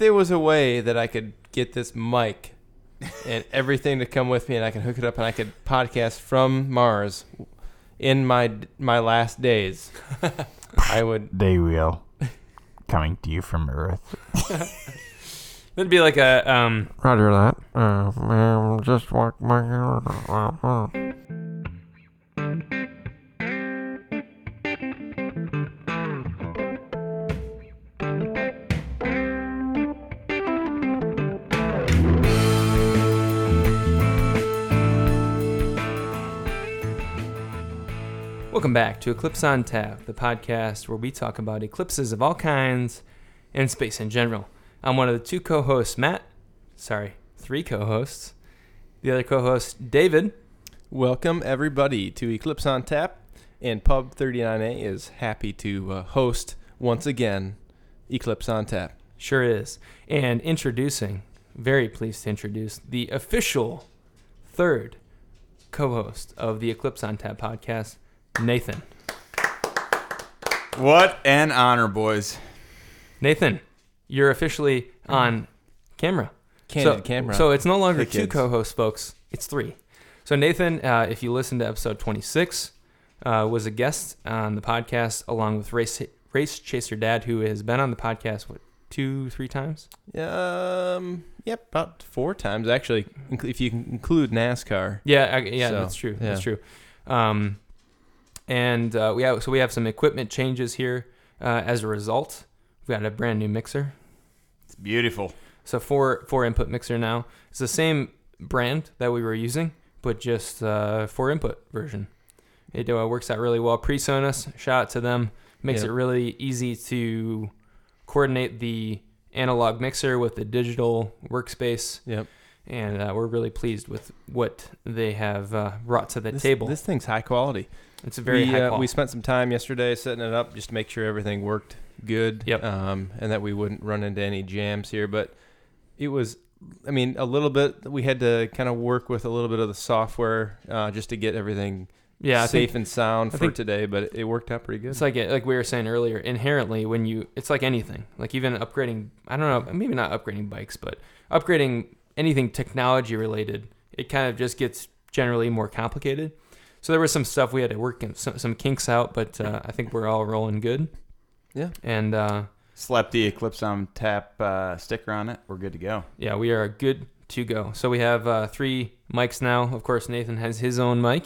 there was a way that I could get this mic and everything to come with me, and I can hook it up, and I could podcast from Mars in my my last days, I would. They will. Coming to you from Earth. That'd be like a um. Roger that. Uh, ma'am, just walk my. Welcome back to Eclipse on Tap, the podcast where we talk about eclipses of all kinds and space in general. I'm one of the two co-hosts, Matt. Sorry, three co-hosts. The other co-host, David. Welcome everybody to Eclipse on Tap, and Pub 39A is happy to uh, host once again Eclipse on Tap. Sure is. And introducing, very pleased to introduce the official third co-host of the Eclipse on Tap podcast, Nathan. What an honor, boys. Nathan, you're officially on camera. Candid so, camera. So it's no longer Hey, two co-hosts, folks. It's three. So Nathan, uh, if you listen to episode 26, uh, was a guest on the podcast along with Race Race Chaser Dad, who has been on the podcast what two, three times. um, yep, about four times actually, if you include NASCAR. Yeah, I, yeah, So, that's true. yeah. That's true. Um, and uh, we have so we have some equipment changes here uh, as a result. We've got a brand new mixer. It's beautiful. So four four input mixer now. It's the same brand that we were using, but just uh, four input version. It uh, works out really well. PreSonus, shout out to them. Makes Yeah. it really easy to coordinate the analog mixer with the digital workspace, Yep. and uh, we're really pleased with what they have uh, brought to the This, table. This thing's high quality. It's a very we, high uh, we spent some time yesterday setting it up just to make sure everything worked good. Yep. Um, and that we wouldn't run into any jams here. But it was, I mean, a little bit. We had to kind of work with a little bit of the software uh, just to get everything yeah, I safe think and sound I for today. But it, it worked out pretty good. It's like like we were saying earlier. Inherently, when you, it's like anything. Like even upgrading. I don't know. Maybe not upgrading bikes, but upgrading anything technology related. It kind of just gets generally more complicated. So there was some stuff we had to work in, some, some kinks out, but uh, I think we're all rolling good. Yeah. And uh, Slap the Eclipse on tap uh, sticker on it. We're good to go. yeah, we are good to go. So we have uh, three mics now. Of course, Nathan has his own mic.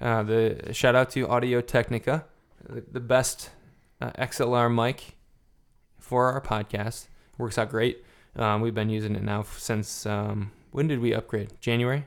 Uh, the shout out to Audio Technica, the, the best uh, XLR mic for our podcast. Works out great. Um, we've been using it now f- since um, when did we upgrade? January.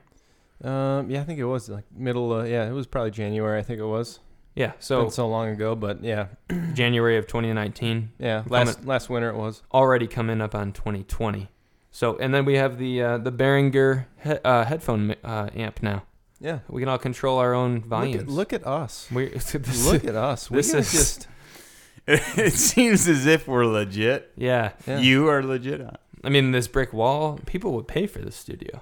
Um, yeah, I think it was like middle. Uh, yeah, it was probably January. I think it was. Yeah, So so Been so long ago, but yeah, January of 2019. yeah. Coming- Last last winter it was. already coming up on 2020. So and then we have the uh, the Behringer he- uh, headphone uh, amp now. Yeah. We can all control our own Look volumes. at, look at us. We this- Look at us. We this is- just it seems as if we're legit. yeah. yeah. You are legit I mean, this brick wall, people would pay for this studio.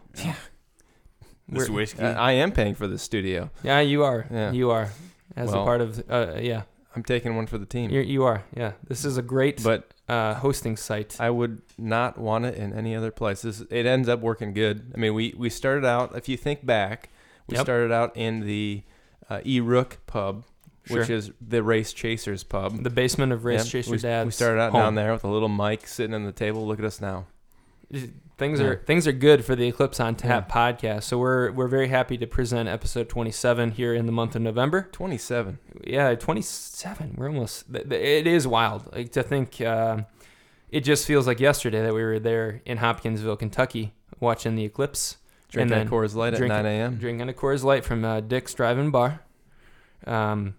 This We're- whiskey. Uh, I am paying for this studio. Yeah, you are. Yeah. You are. As a part of, uh, yeah, I'm taking one for the team. You're, you are. Yeah, this is a great But uh, hosting site. I would not want it in any other place. This, it ends up working good. I mean, we, we started out, if you think back, we Yep. started out in the uh, E Rook pub, which is the Race Chasers pub. the basement of Race Yeah, Chaser we, Dad's. We started out home. down there with a little mic sitting on the table. Look at us now. Things Yeah. are things are good for the Eclipse on Tap podcast. So we're we're very happy to present episode 27 here in the month of November. 27. Yeah, 27. We're almost. It is wild. Like to think. um it just feels like yesterday that we were there in Hopkinsville, Kentucky, watching the eclipse, Drinking And then Coors Light at 9 a.m. drinking a Coors Light from uh, Dick's Drive-In Bar. Um,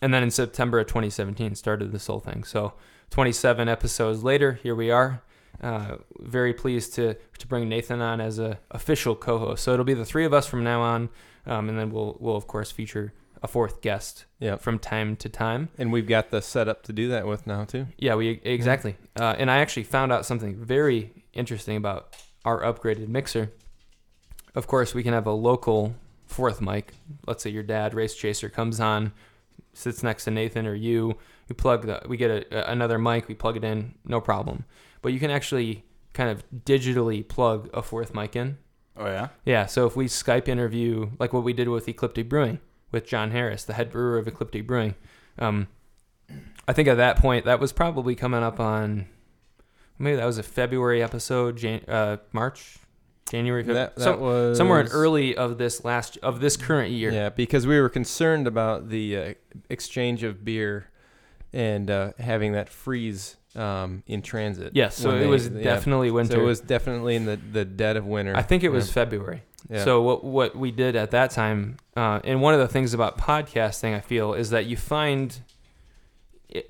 and then in September of 2017 started this whole thing. So 27 episodes later, here we are. Uh, very pleased to to bring Nathan on as a official co-host. So it'll be the three of us from now on, um, and then we'll we'll of course feature a fourth guest Yep. from time to time. And we've got the setup to do that with now, too. Yeah, we exactly. Uh, and I actually found out something very interesting about our upgraded mixer. Of course, we can have a local fourth mic. Let's say your dad, race chaser, comes on, sits next to Nathan or you. We plug the, we get a, another mic, we plug it in, no problem. But you can actually kind of digitally plug a fourth mic in. Oh yeah. Yeah, so if we Skype interview, like what we did with Ecliptic Brewing with John Harris, the head brewer of Ecliptic Brewing, um, I think at that point that was probably coming up on maybe that was a February episode, Jan- uh, March, January, February, That, that was somewhere in early of this last of this current year. Yeah, because we were concerned about the uh, exchange of beer and uh, having that freeze um, in transit. Yes, so it they- was yeah. definitely winter. So it was definitely in the, the dead of winter. I think it was Yeah. February. Yeah. So what what we did at that time, uh, and one of the things about podcasting, I feel, is that you find,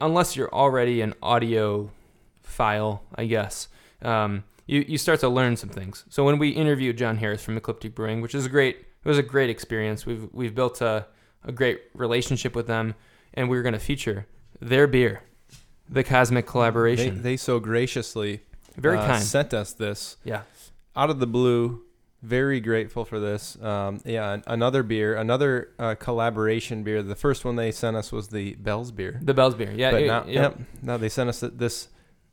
unless you're already an audio file, I guess, um, you you start to learn some things. So when we interviewed John Harris from Ecliptic Brewing, which is a great, it was a great experience. We've we've built a a great relationship with them, and we were going to feature their beer, the Cosmic Collaboration. they so graciously Very uh, kind. sent us this yeah. out of the blue. Very grateful for this. Um, yeah, another beer, another uh, collaboration beer. The first one they sent us was the Bell's beer. The Bell's beer. Yeah. but it- now, yep. yep, now they sent us this.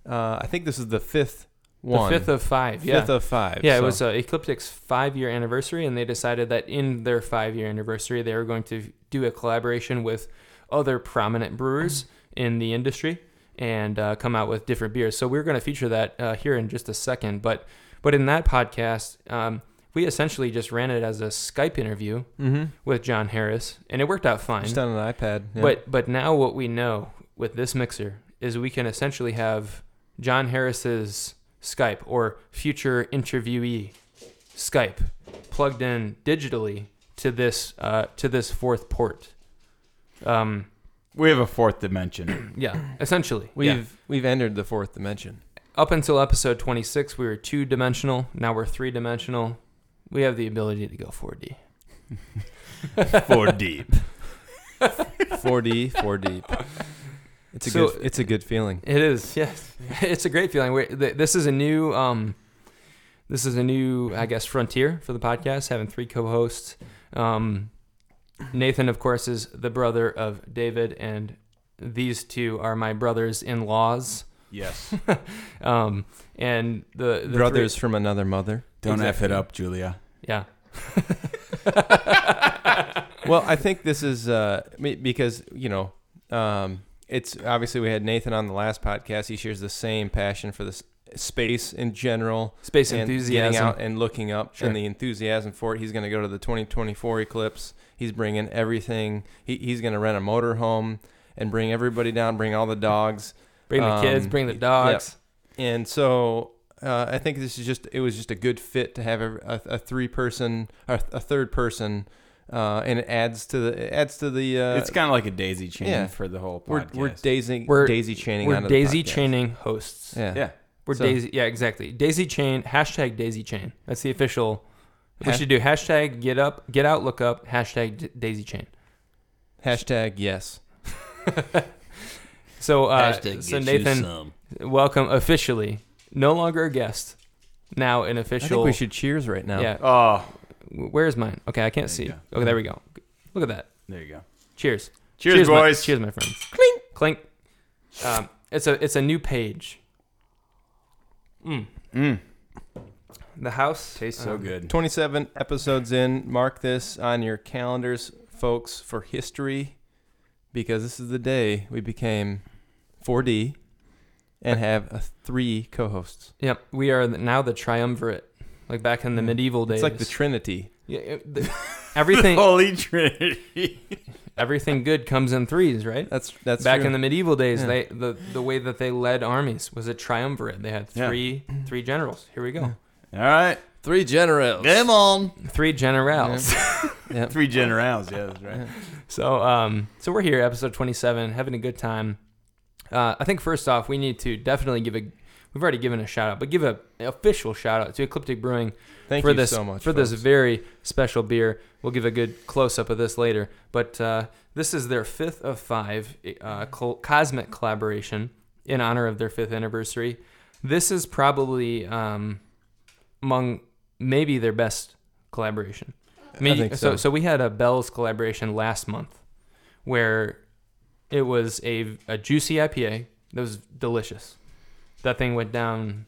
Uh, I think this is the fifth The one. fifth of five. Yeah. Fifth of five. Yeah, it was uh, Ecliptic's five year anniversary, and they decided that in their five year anniversary, they were going to do a collaboration with other prominent brewers in the industry and uh, come out with different beers. So we're going to feature that uh, here in just a second. But but in that podcast, um, we essentially just ran it as a Skype interview Mhm. with John Harris, and it worked out fine. Just on an iPad. yeah. But but now what we know with this mixer is we can essentially have John Harris's Skype or future interviewee Skype plugged in digitally to this uh, to this fourth port. Um, We have a fourth dimension. yeah, essentially. we've yeah. we've entered the fourth dimension. Up until episode 26, we were two dimensional. Now we're three dimensional. We have the ability to go 4D. Four deep. 4D, 4 deep. It's a So- good it's a good feeling. It is, yes. It's a great feeling. we th- this is a new, um, this is a new, I guess, frontier for the podcast. Having three co-hosts. Um, Nathan, of course, is the brother of David, and these two are my brothers-in-laws. Yes. Um, and the, the Brothers from another mother. Don't f it up, Julia. yeah. Well, I think this is uh, because you know, um, it's obviously we had Nathan on the last podcast. He shares the same passion for this space in general, Space and enthusiasm. getting out and looking up, Sure. and the enthusiasm for it. He's going to go to the 2024 eclipse. He's bringing everything. He, he's going to rent a motorhome and bring everybody down. Bring all the dogs. Bring the kids. um, Bring the yep. dogs. And so uh, I think this is just it was just a good fit to have a, a, a three person or a third person, uh, and it adds to the it adds to the. Uh, it's kind of like a daisy chain yeah. for the whole we're podcast. we're daisy We're- daisy chaining. We're onto daisy podcast. chaining hosts. Yeah. yeah. We're So- daisy. Yeah, exactly. Daisy chain. Hashtag daisy chain. That's the official. We Hash- should do hashtag get up, get out, look up. Hashtag d- daisy chain. Hashtag yes. So, uh, so Nathan, welcome officially. No longer a guest. Now an I official. think we should cheers right now. Yeah. Oh, Where's mine? Okay, I can't There see. you Okay, there we go. Look at that. there you go. Cheers. Cheers, my- boys. cheers, my friends. Clink. Clink. Um, it's a it's a new page. Mm. Mm. The house Tastes so um, good. 27 episodes in. Mark this on your calendars, folks, for history, because this is the day we became 4D and have a three co-hosts. Yep, we are now the triumvirate, like back in the medieval days. It's like the Trinity. Yeah, the- everything Holy Trinity. everything good comes in threes, right? That's that's back true. in the medieval days, Yeah. they the the way that they led armies was a triumvirate. They had Yeah. three three generals. Here we go, All right. three generals. on. three generals. Yep. Three generals. Yeah, that's right. So um so we're here, episode twenty seven, having a good time. Uh, I think first off, we need to definitely give a. We've already given a shout out, but give a official shout out to Ecliptic Brewing Thank for this so much for this very special beer. We'll give a good close up of this later, but uh, this is their fifth of five uh, col- cosmic collaboration in honor of their fifth anniversary. This is probably um, among maybe their best collaboration. I mean, think so so. so we had a Bell's collaboration last month, where it was a a juicy IPA that was delicious. That thing went down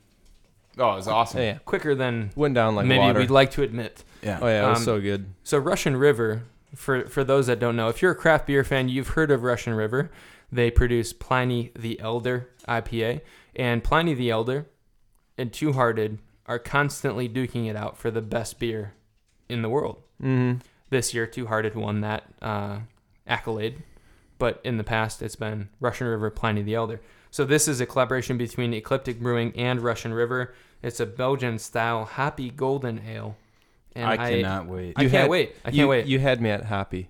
Oh, it was awesome. Yeah, quicker than went down like maybe water. we'd like to admit. Yeah. oh yeah, it was Um, so good. So Russian River, for for those that don't know, if you're a craft beer fan, you've heard of Russian River. They produce Pliny the Elder IPA, and Pliny the Elder and Two Hearted are constantly duking it out for the best beer in the world. Mm-hmm. This year, Two Hearted won that uh, accolade, but in the past, it's been Russian River, Pliny the Elder. So this is a collaboration between Ecliptic Brewing and Russian River. It's a Belgian style happy golden ale. And I cannot wait. I You can't had- wait. I can't you, wait. You had me at happy.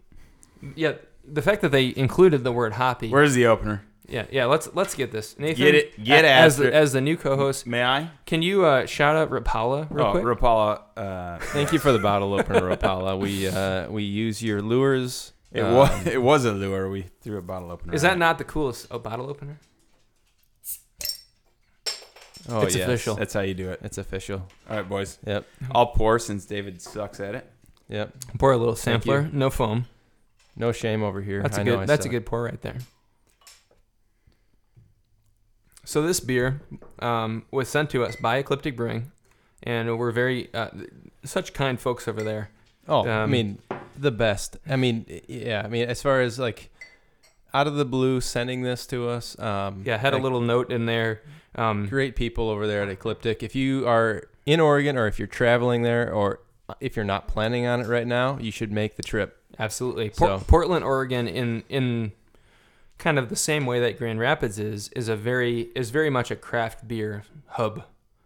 yeah, the fact that they included the word hoppy. Where's the opener? yeah, yeah. Let's let's get this. Nathan, Get it- get a- as after the, it. as the new co-host. May I? Can you uh, shout out Rapala real oh, quick? Rapala. Uh, Thank you for the bottle opener, Rapala. We uh, we use your lures. it um, was it was a lure. We threw a bottle opener. Is that it. not the coolest oh, bottle opener? Oh, It's yes. official. That's how you do it. It's official. All right, boys. Yep. I'll pour since David sucks at it. Yep. Pour a little sampler, no foam. No shame over here. That's I a know good. I That's a good pour right there. So this beer um, was sent to us by Ecliptic Brewing, and we're very uh, such kind folks over there. Oh, I Um, mean, the best. I mean, yeah. I mean, as far as like out of the blue sending this to us. Um, Yeah, had a little note in there. Um, great people over there at Ecliptic. If you are in Oregon or if you're traveling there or if you're not planning on it right now, you should make the trip. Absolutely. Por- So- Portland, Oregon, in in kind of the same way that Grand Rapids is, is a very is very much a craft beer hub.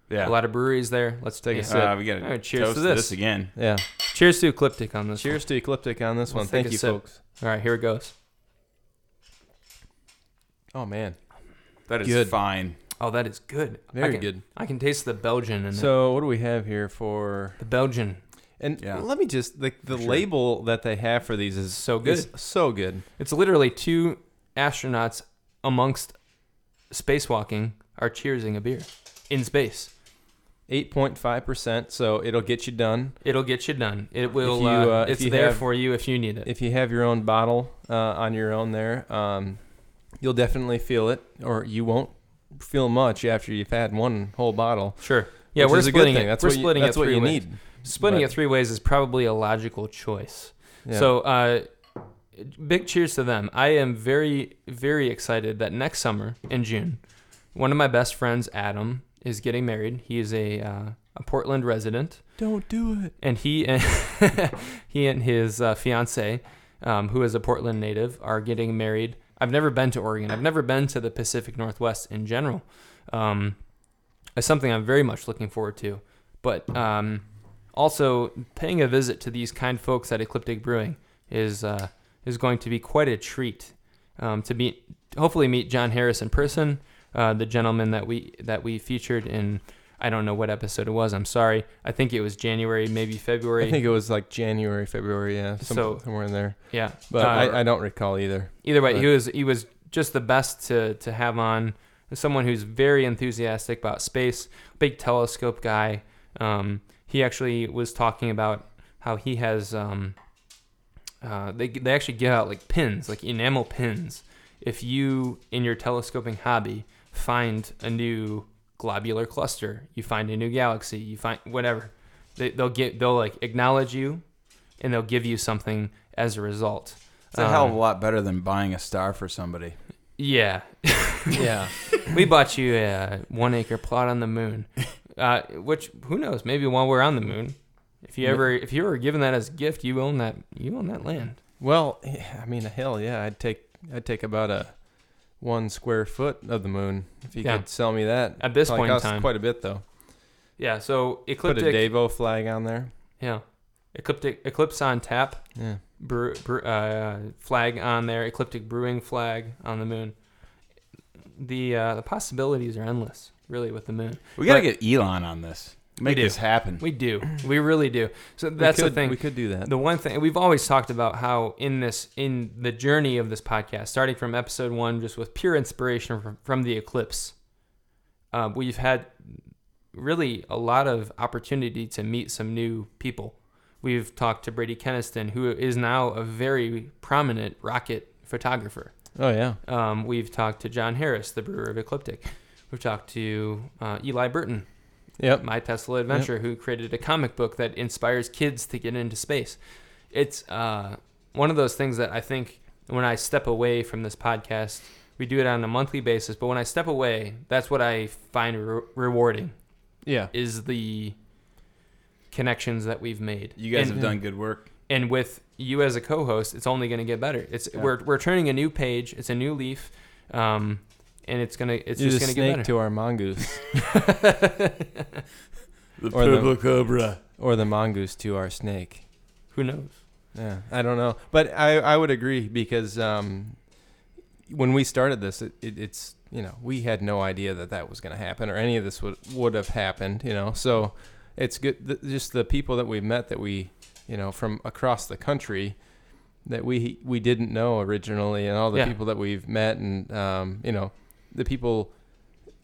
Yeah. A lot of breweries there. Let's take a Yeah. sip. Uh, we got to All right, cheers toast to to this. this again. Yeah. Cheers to Ecliptic on this. Cheers to Ecliptic on this Let's one. Thank you, sip. folks. All right, here it goes. Oh man, That is Good. fine. Oh, that is good. I very can, good. I can taste the Belgian in it. So what do we have here for? The Belgian. And Yeah. let me just the the sure. label that they have for these is So good. is so good. It's literally two astronauts amongst spacewalking are cheersing a beer in space. Eight point five percent, so it'll get you done. It'll get you done. It will. you, uh, uh, if it's you there have- for you if you need it. If you have your own bottle uh, on your own there, um, you'll definitely feel it, or you won't feel much after you've had one whole bottle. Sure. Yeah, we're is a good splitting it. That's we're what you, splitting that's it what three you ways. need. Splitting But- it three ways is probably a logical choice. Yeah. So, uh, big cheers to them. I am very, very excited that next summer in June, one of my best friends, Adam, is getting married. He is a uh, a Portland resident, don't do it. and he and he and his uh, fiance, um, who is a Portland native, are getting married. I've never been to Oregon. I've never been to the Pacific Northwest in general. Um, it's something I'm very much looking forward to. But um, also paying a visit to these kind folks at Ecliptic Brewing is uh, is going to be quite a treat. Um, to meet, hopefully, meet John Harris in person, uh, the gentleman that we that we featured in. I don't know what episode it was. I'm sorry. I think it was January, maybe February. I think it was like January, February, yeah, some, So- somewhere in there. yeah, But Uh, I, I don't recall either. Either way, But- he was he was just the best to to have on. Someone who's very enthusiastic about space, big telescope guy. Um, he actually was talking about how he has. Um, uh, they they actually give out like pins, like enamel pins. If you in your telescoping hobby find a new globular cluster, you find a new galaxy, you find whatever, they, they'll get they'll like acknowledge you, and they'll give you something as a result. It's a hell of a Um, lot better than buying a star for somebody. Yeah, yeah. we bought you a one acre plot on the moon, uh, which who knows? Maybe while we're on the moon, if you ever if you were given that as a gift, you own that you own that land. Well, I mean, hell yeah, I'd take I'd take about a one square foot of the moon if you Yeah. could sell me that. At this Probably point in time, quite a bit though. yeah. So Put a ecliptic, Davo flag on there. yeah, ecliptic eclipse on tap, Yeah. brew, brew, uh, flag on there, ecliptic brewing flag on the moon. The uh, the possibilities are endless, really, with the moon. We got to But- get Elon on this. Make this happen. We do, we really do. So that's could, the thing. We could do that. the one thing we've always talked about how in this in the journey of this podcast starting from episode one just with pure inspiration from, from the eclipse uh, we've had really a lot of opportunity to meet some new people we've talked to brady kenniston who is now a very prominent rocket photographer oh yeah. um, we've talked to john harris the brewer of ecliptic We've talked to uh, Eli Burton, Yep. My Tesla Adventure, who created a comic book that inspires kids to get into space. It's uh, one of those things that I think when I step away from this podcast, we do it on a monthly basis, but when I step away, that's what I find re- rewarding Yeah. is the connections that we've made. You guys And- have done good work. and with you as a co-host, it's only going to get better. It's Yeah. we're we're turning a new page. It's a new leaf, um, and it's gonna it's You're just the gonna snake get to our mongoose. The Or the- cobra. or the mongoose to our snake. Who knows? Yeah, I don't know, but I I would agree because um, when we started this, it, it, it's you know we had no idea that that was going to happen or any of this would would have happened. You know, so it's good th- just the people that we met that we you know from across the country that we we didn't know originally, and all the Yeah. people that we've met, and um, you know the people,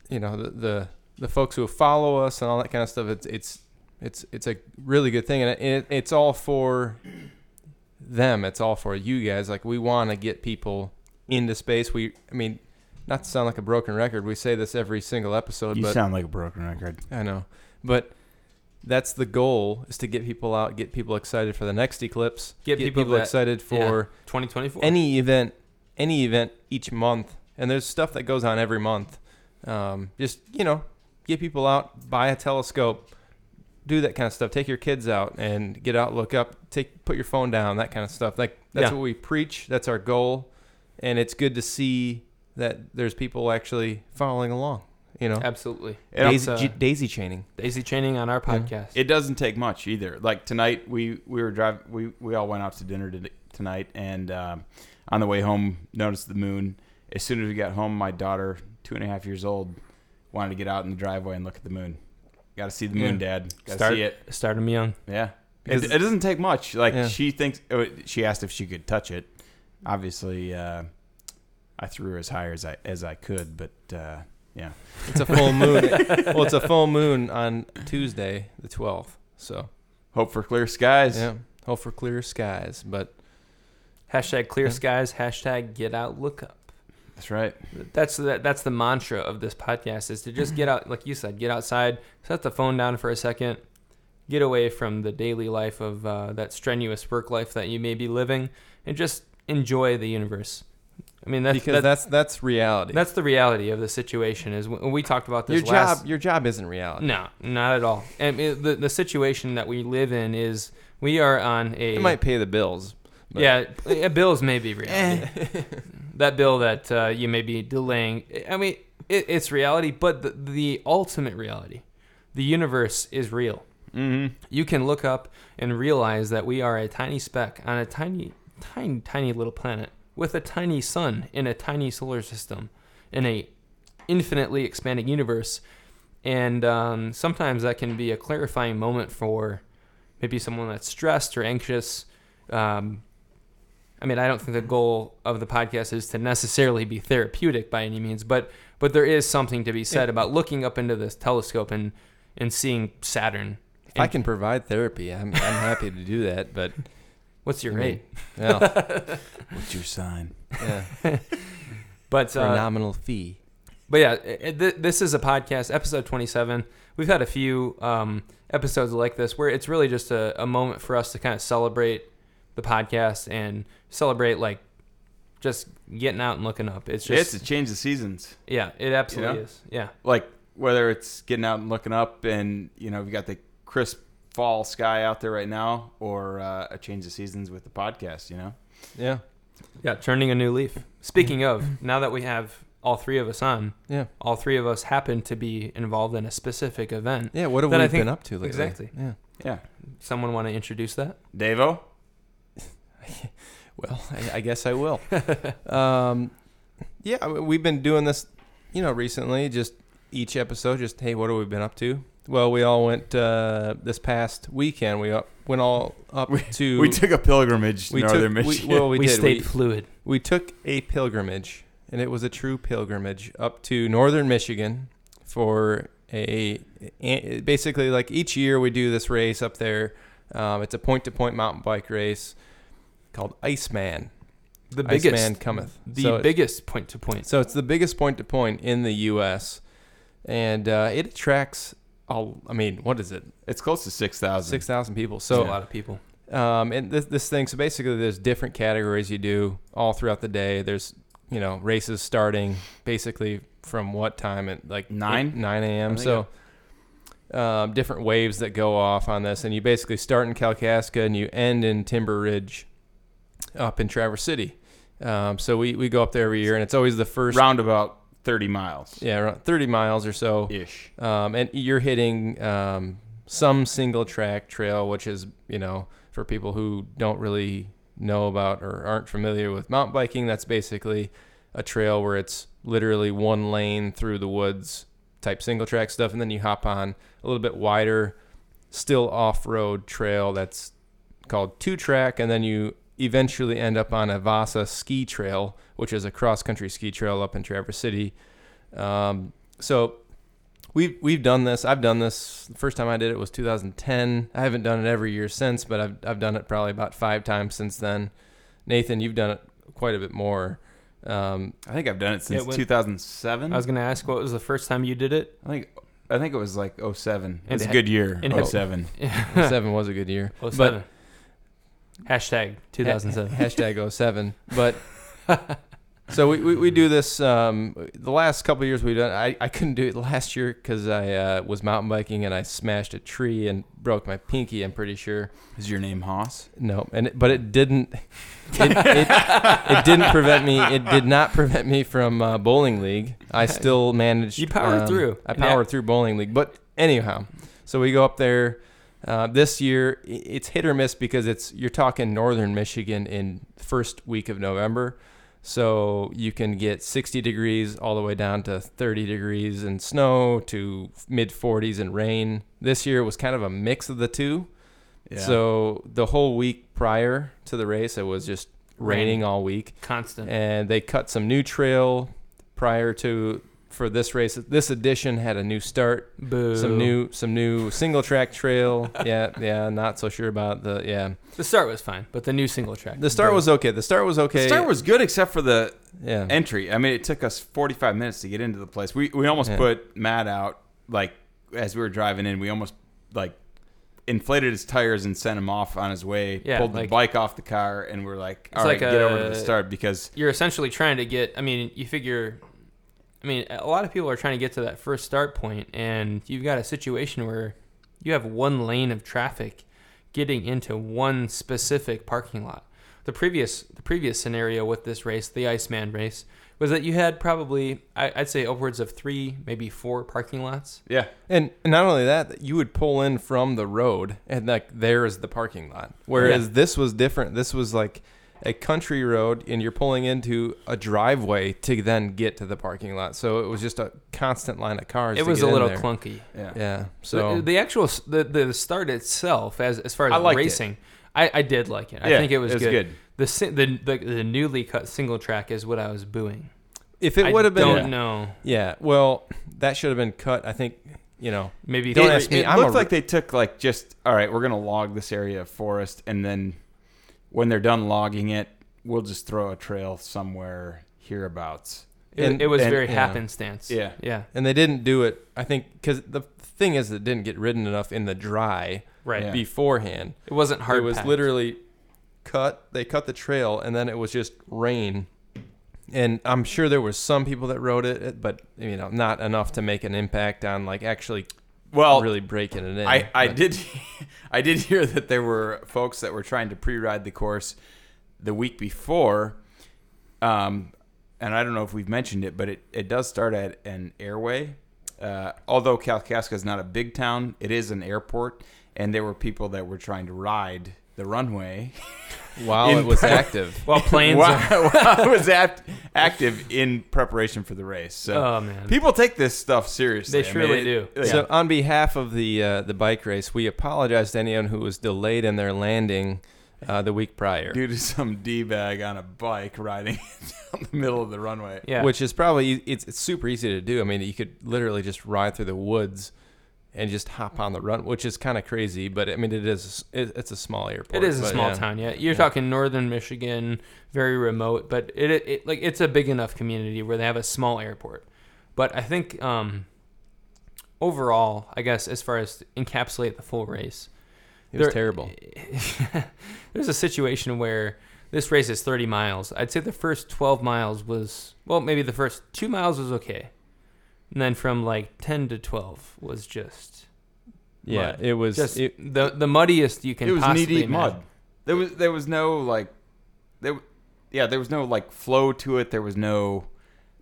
you know the the the folks who follow us and all that kind of stuff. It's it's it's it's a really good thing, and it, it, it's all for them. It's all for you guys. Like we want to get people into space. We, I mean, not to sound like a broken record. We say this every single episode, You but sound like a broken record. I know, but that's the goal: is to get people out, get people excited for the next eclipse, Get people that- excited for 2024. any event, any event each month. And there's stuff that goes on every month. Um, just you know, get people out, buy a telescope, do that kind of stuff. Take your kids out and get out, look up, take put your phone down, that kind of stuff. Like that's Yeah. what we preach. That's our goal, and it's good to see that there's people actually following along. You know, Absolutely. Daisy, uh, daisy chaining. Daisy chaining on our Yeah. podcast. it doesn't take much either. Like tonight, we we were driving. We we all went out to dinner to, tonight, and um, on the way home, noticed the moon. As soon as we got home, my daughter, two and a half years old, wanted to get out in the driveway and look at the moon. Got to see the moon, Dad. Got to Start- see it. Start them young. Yeah. It, it doesn't take much. Like Yeah. she thinks. oh, She asked if she could touch it. Obviously, uh, I threw her as high as I as I could, but uh, yeah. It's a full moon. well, it's a full moon on Tuesday, the 12th. So Hope for clear skies. yeah, hope for clear skies. But Hashtag clear Yeah. skies. Hashtag get out, look up. That's right. That's the, that's the mantra of this podcast is to just get out, like you said, get outside, set the phone down for a second, get away from the daily life of uh, that strenuous work life that you may be living, and just enjoy the universe. I mean, that's because that- that's that's reality. that's the reality of the situation. Is when we talked about this your last. job. Your job isn't reality. No, not at all. And it, the the situation that we live in is we are on a It might pay the bills. But- yeah, bills may be reality. that bill that uh, you may be delaying. I mean, it, it's reality, but the, the ultimate reality, the universe is real. Mm-hmm. You can look up and realize that we are a tiny speck on a tiny, tiny, tiny little planet with a tiny sun in a tiny solar system in a infinitely expanding universe. And um, sometimes that can be a clarifying moment for maybe someone that's stressed or anxious. Um, I mean, I don't think the goal of the podcast is to necessarily be therapeutic by any means, but but there is something to be said Yeah. about looking up into this telescope and and seeing Saturn. If I can provide therapy, I'm, I'm happy to do that. But What's your I mean, rate? well, What's your sign? yeah, But for a uh, nominal fee. but yeah, it, th- this is a podcast, episode 27. We've had a few um, episodes like this where it's really just a, a moment for us to kind of celebrate the podcast and celebrate like just getting out and looking up. It's just it's a change of seasons. yeah, it absolutely know? is. Yeah, Like whether it's getting out and looking up, and you know, we got the crisp fall sky out there right now, or uh, a change of seasons with the podcast. You know. Yeah, yeah, turning a new leaf. Speaking of, now that we have all three of us on, yeah, all three of us happen to be involved in a specific event. yeah. What have we I think- been up to lately? exactly. Yeah. Yeah. Someone want to introduce that? Davo. Well, I, I guess I will. um, yeah, we've been doing this, you know, recently. Just each episode, just hey, what have we been up to? Well, we all went uh, this past weekend. We up, went all up to. We took a pilgrimage to we northern took, we- Michigan. well, we, we did. stayed We, fluid. we took a pilgrimage, and it was a true pilgrimage up to northern Michigan for a, a basically like each year we do this race up there. Um, it's a point-to-point mountain bike race called Iceman. The biggest, Iceman cometh. the So biggest point to point. So it's the biggest point-to-point in the U.S. and uh, it attracts. All, I mean, what is it? It's close to six thousand. Six thousand people. So So a lot of people. um, and this this thing. So basically, there's different categories you do all throughout the day. There's you know races starting basically from what time at like Nine? nine a.m. So um, different waves that go off on this, and you basically start in Kalkaska and you end in Timber Ridge, up in Traverse City. Um, so we, we go up there every year, and it's always the first round about thirty miles yeah around 30 miles or so ish. um, and you're hitting um, some single track trail, which is you know for people who don't really know about or aren't familiar with mountain biking, that's basically a trail where it's literally one lane through the woods type single track stuff, and then you hop on a little bit wider, still off road trail that's called two track, and then you eventually end up on a Vasa ski trail, which is a cross country ski trail up in Traverse City. Um, so we've we've done this. I've done this. The first time I did it was 2010. I haven't done it every year since, but I've I've done it probably about five times since then. Nathan, you've done it quite a bit more. Um, I think I've done it since Yeah, when- two thousand seven. I was gonna ask what was the first time you did it? I think I think it was like 07. And It's a good year. and- 07. seven was a good year. Oh seven. Hashtag 2007. Hashtag 07. But so we, we, we do this. Um, the last couple of years we've done. I, I couldn't do it last year because I uh, was mountain biking and I smashed a tree and broke my pinky. I'm pretty sure. Is your name Haas? No, and it, but it didn't. It, it, it didn't prevent me. It did not prevent me from uh, bowling league. I still managed. You powered um, through. I And that- powered through bowling league. But anyhow, so we go up there. Uh, this year, it's hit or miss because it's you're talking northern Michigan in first week of November. So you can get 60 degrees all the way down to 30 degrees and snow to mid 40s and rain. This year was kind of a mix of the two. Yeah. So the whole week prior to the race, it was just raining Raining. all week, Constant. and they cut some new trail prior to for this race. This edition had a new start, Boo. some new some new single track trail. yeah, yeah, not so sure about the yeah. The start was fine, but the new single track. The start boo. was okay. The start was okay. The start was good except for the yeah. entry. I mean, it took us 45 minutes to get into the place. We we almost Yeah. put Matt out like as we were driving in. We almost like inflated his tires and sent him off on his way. Yeah, pulled the bike off the car, and we're like, It's all right, like get over to the start because You're essentially trying to get. I mean, you figure. I mean, a lot of people are trying to get to that first start point, and you've got a situation where you have one lane of traffic getting into one specific parking lot. The previous the previous scenario with this race, the Iceman race, was that you had probably I, I'd say upwards of three, maybe four parking lots. yeah, And and not only that, you would pull in from the road, and like there is the parking lot. Whereas Yeah. this was different. This was like a country road, and you're pulling into a driveway to then get to the parking lot. So it was just a constant line of cars. It was a little clunky. yeah, Yeah. So So the, actual the the start itself, as as far as I liked it. racing, I, I did like it. I Yeah, think it was, it was good. good. The, the the the newly cut single track is what I was booing. if it would have been, I don't yeah. know. Yeah. Well, that should have been cut. I think you know. Maybe Don't three- ask me. It I'm looked a- like they took like just all right. We're gonna log this area of forest, and then when they're done logging it, we'll just throw a trail somewhere hereabouts. It, and- it was and- very yeah. happenstance. Yeah. Yeah. And they didn't do it. I think because the thing is, it didn't get ridden enough in the dry Right. Yeah. beforehand. It wasn't hard. it was packed. literally cut. They cut the trail, and then it was just rain. And I'm sure there was some people that rode it, but you know, not enough to make an impact on like actually Well, really breaking it in. I, I But- did I did hear that there were folks that were trying to pre-ride the course the week before, um, and I don't know if we've mentioned it, but it, it does start at an airway. Uh, although Kalkaska is not a big town, it is an airport, and there were people that were trying to ride the runway while it was pre- active. Well, planes. while, are, while it was act, active in preparation for the race. So oh man. people take this stuff seriously. They I mean, surely it- do. yeah. So on behalf of the uh, the bike race, we apologize to anyone who was delayed in their landing uh, the week prior. due to some d bag on a bike riding down the middle of the runway. yeah. which is probably it's, it's super easy to do. I mean, you could literally just ride through the woods and just hop on the run, which is kind of crazy. But I mean, it is it, it's a small airport. It is a small yeah. town, yeah. You're Yeah. talking northern Michigan, very remote, but it, it like it's a big enough community where they have a small airport. But I think um, overall, I guess as far as encapsulate the full race, It was There- terrible. there's a situation where this race is 30 miles. I'd say the first 12 miles was well, maybe the first two miles was okay, and then from like 10 to 12 was just Yeah, mud. it was. just it, the the muddiest you can it was knee possibly deep imagine. mud. There was there was no like there yeah there was no like flow to it. There was no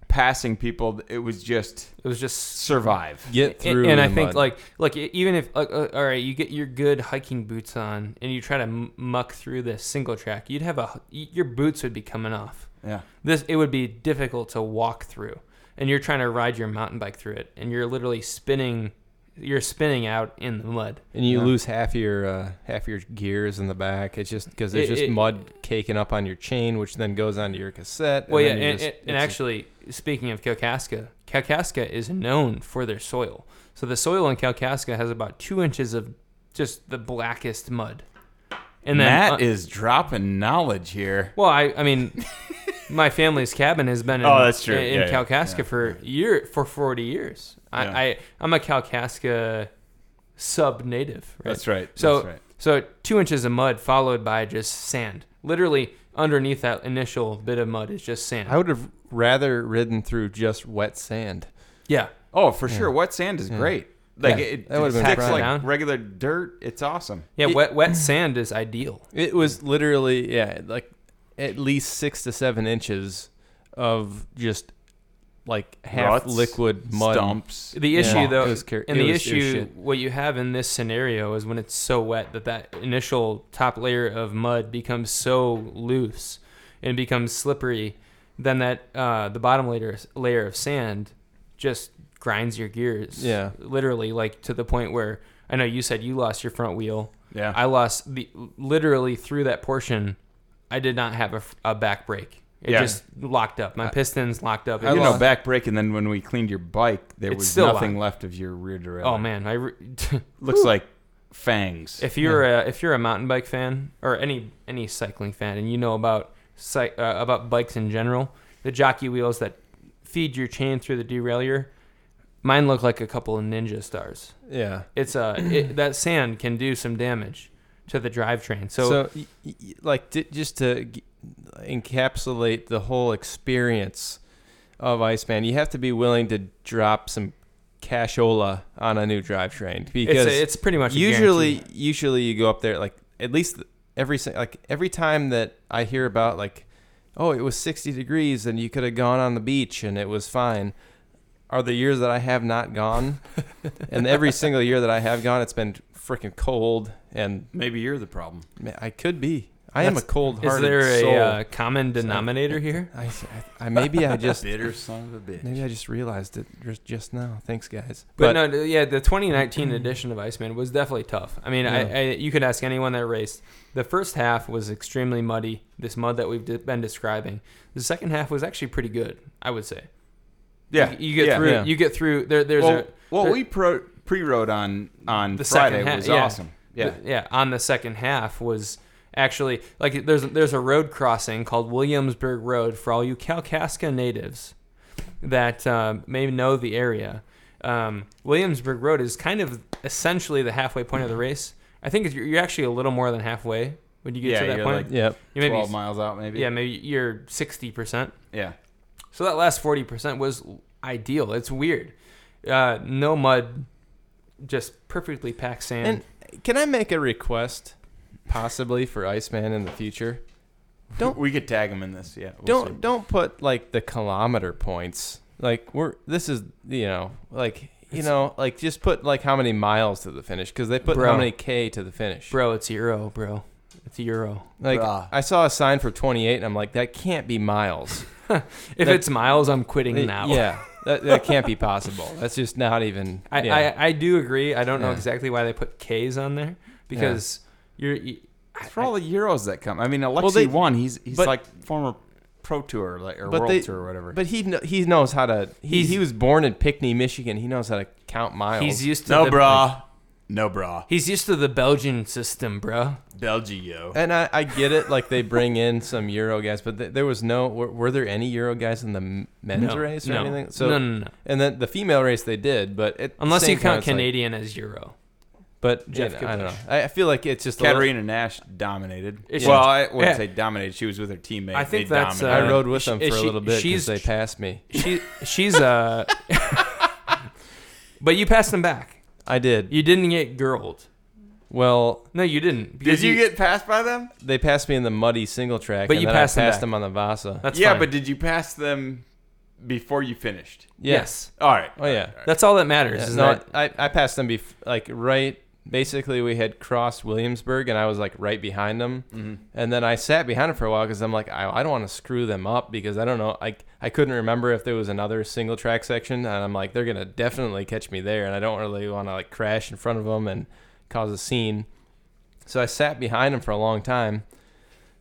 passing people. It was just It was just survive. get through. and, and I the think mud. like like e- even if like, uh, all right, you get your good hiking boots on and you try to m- muck through this single track, you'd have a your boots would be coming off. Yeah. This it would be difficult to walk through, and you're trying to ride your mountain bike through it, and you're literally spinning, you're spinning out in the mud. and you Yeah. lose half your uh, half your gears in the back. It's just because there's It- just it- mud caking up on your chain, which then goes onto your cassette. Well, yeah, and, just- and, and it's- actually, speaking of Kalkaska, Kalkaska is known for their soil. So the soil in Kalkaska has about two inches of just the blackest mud. And then, Matt uh, is dropping knowledge here. well, I, I mean, my family's cabin has been oh, in, Oh, that's true. in Yeah, yeah, Kalkaska yeah, for year for forty years. I, Yeah. I I'm a Kalkaska sub native. Right? That's right. So- That's right. So two inches of mud followed by just sand. Literally underneath that initial bit of mud is just sand. I would have rather ridden through just wet sand. yeah. Oh, for Yeah. sure. Wet sand is Yeah. great. Like Yeah, it, that would've it been sticks fine. like Down. regular dirt. It's awesome. Yeah, It- wet wet sand is ideal. It was literally yeah, like at least six to seven inches of just like half Ruts, liquid mud. stumps. The Yeah. issue though, was car- and the was- issue what you have in this scenario is when it's so wet that that initial top layer of mud becomes so loose and becomes slippery, then that uh, the bottom layer layer of sand just grinds your gears. Yeah. literally, like to the point where I know you said you lost your front wheel. Yeah. I lost the literally through that portion. I did not have a, a back brake. It Yeah. just locked up. My pistons locked up. It I you was- know, back brake, and then when we cleaned your bike, there It's was still nothing left of your rear derailleur. oh man, I re- looks like fangs. If you're a if you're a mountain bike fan or any any cycling fan, and you know about cy- uh, about bikes in general, the jockey wheels that feed your chain through the derailleur, mine look like a couple of ninja stars. Yeah. It's uh it, that sand can do some damage to the drivetrain. So, So, like, just to encapsulate the whole experience of Iceman, you have to be willing to drop some cashola on a new drivetrain because it's a, it's pretty much usually, guarantee. usually you go up there like at least every like every time that I hear about like, oh, it was 60 degrees and you could have gone on the beach and it was fine. Are the years that I have not gone, and every single year that I have gone, it's been freaking cold and Maybe you're the problem. Man, I could be. I am a That's- cold Is hearted there a soul. uh, common denominator here? I, I, I maybe I just Bitter son of a bitch. maybe I just realized it just just now. Thanks, guys. But, no, th- yeah, the 2019 edition of Iceman was definitely tough. I mean, I. I, you could ask anyone that raced. The first half was extremely muddy, this mud that we've de- been describing. The second half was actually pretty good, I would say. Yeah, you, you get yeah. through. Yeah. You get through. There, there's well, a well, there- we pro, pre-rode on on The Friday second half, was yeah. awesome. Yeah, th- yeah. On the second half was actually like there's there's a road crossing called Williamsburg Road for all you Kalkaska natives that uh, may know the area. Um, Williamsburg Road is kind of essentially the halfway point of the race. I think you're, you're actually a little more than halfway when you get Yeah, to that you're point. like Yep. you maybe twelve miles out, maybe. yeah maybe you're sixty percent. yeah. So that last forty percent was ideal. It's weird. Uh, no mud, just perfectly packed sand. And can I make a request, possibly for Iceman in the future? Don't- we could tag him in this. Yeah, we'll don't see. don't put like the kilometer points. Like we're this is you know like you It's- know like just put like how many miles to the finish because they put Bro. how many k to the finish. bro, it's euro, bro. It's euro. Like Bruh. I saw a sign for 28 and I'm like that can't be miles. If That- it's miles, I'm quitting It- now. Yeah, that, that can't be possible. That's just not even. I, yeah. I, I do agree. I don't know Yeah. exactly why they put K's on there because you're. You, It's for all the euros that come. I mean, Alexey Well, they- won. He's he's but- like former pro tour like or But world they- tour or whatever. But he kn- he knows how to. He, he was born in Pinckney, Michigan. He knows how to count miles. he's used to no, the, brah. No bra. He's used to the Belgian system, bro. Belgio. And I, I get it, like they bring in some Euro guys, but th- there was no. Were, were there any Euro guys in the men's no, race or no. anything? So, no, no, no. and then the female race they did, but it, Unless you count time, it's like- Canadian as Euro. but Jeff yeah, I don't know. I, I feel like it's just a little- Katerina Nash dominated. Is she- well, I wouldn't Yeah. say dominated. She was with her teammate. I think they that's, dominated. I uh, rode with them for is a little bit she's- because they passed me. She she's uh But you passed them back. I did. You didn't get girled. Well, No, you didn't. Did because you get passed by them? they passed me in the muddy single track, But and you then passed I them passed back. them on the Vasa. That's yeah, fine. but did you pass them before you finished? Yeah. yes. All right. Oh yeah. That's all that matters. Yeah, is no, that I, I passed them bef- like right. Basically, we had crossed Williamsburg, and I was like right behind them. Mm-hmm. And then I sat behind them for a while because I'm like, I, I don't want to screw them up because I don't know. I, I couldn't remember if there was another single track section, and I'm like, they're gonna definitely catch me there, and I don't really want to like crash in front of them and cause a scene. So I sat behind them for a long time,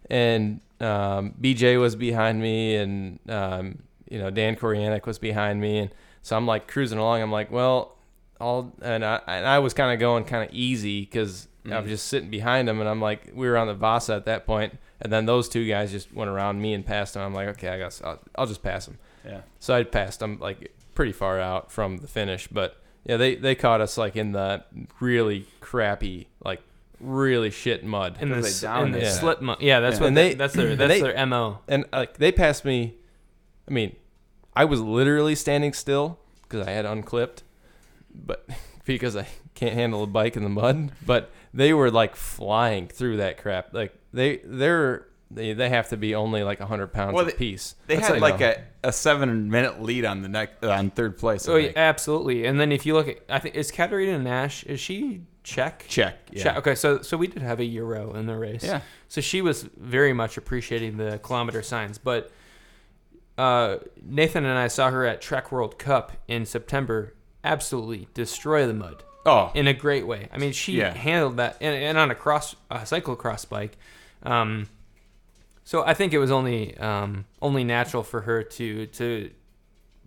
and um, BJ was behind me, and um, you know Dan Korianik was behind me, and so I'm like cruising along. I'm like, well, all and I and I was kind of going kind of easy because I was Mhm. just sitting behind him, and I'm like, we were on the Vasa at that point, and then those two guys just went around me and passed him. I'm like, okay, I guess I'll, I'll just pass him. Yeah. So I passed them like pretty far out from the finish, but yeah, they they caught us like in the really crappy, like really shit mud. in the they in the dominate that. slip mo- Yeah, that's Yeah. what they, they- that's their that's they- their MO. and like they passed me. I mean, I was literally standing still because I had unclipped, but because I can't handle a bike in the mud. But they were like flying through that crap. Like they they're they, they have to be only like hundred pounds Well, a piece. They That's had like- a, a seven minute lead on the neck on third place. I Oh, yeah, absolutely. And then if you look at, I think is Katerina Nash. Is she Czech? Check. Yeah. Czech. Okay, so so we did have a euro in the race. Yeah. So she was very much appreciating the kilometer signs, but uh, Nathan and I saw her at Trek World Cup in September. Absolutely destroy the mud Oh. in a great way. I mean, she Yeah. handled that, and, and on a cross a cyclocross bike. Um, so I think it was only um, only natural for her to to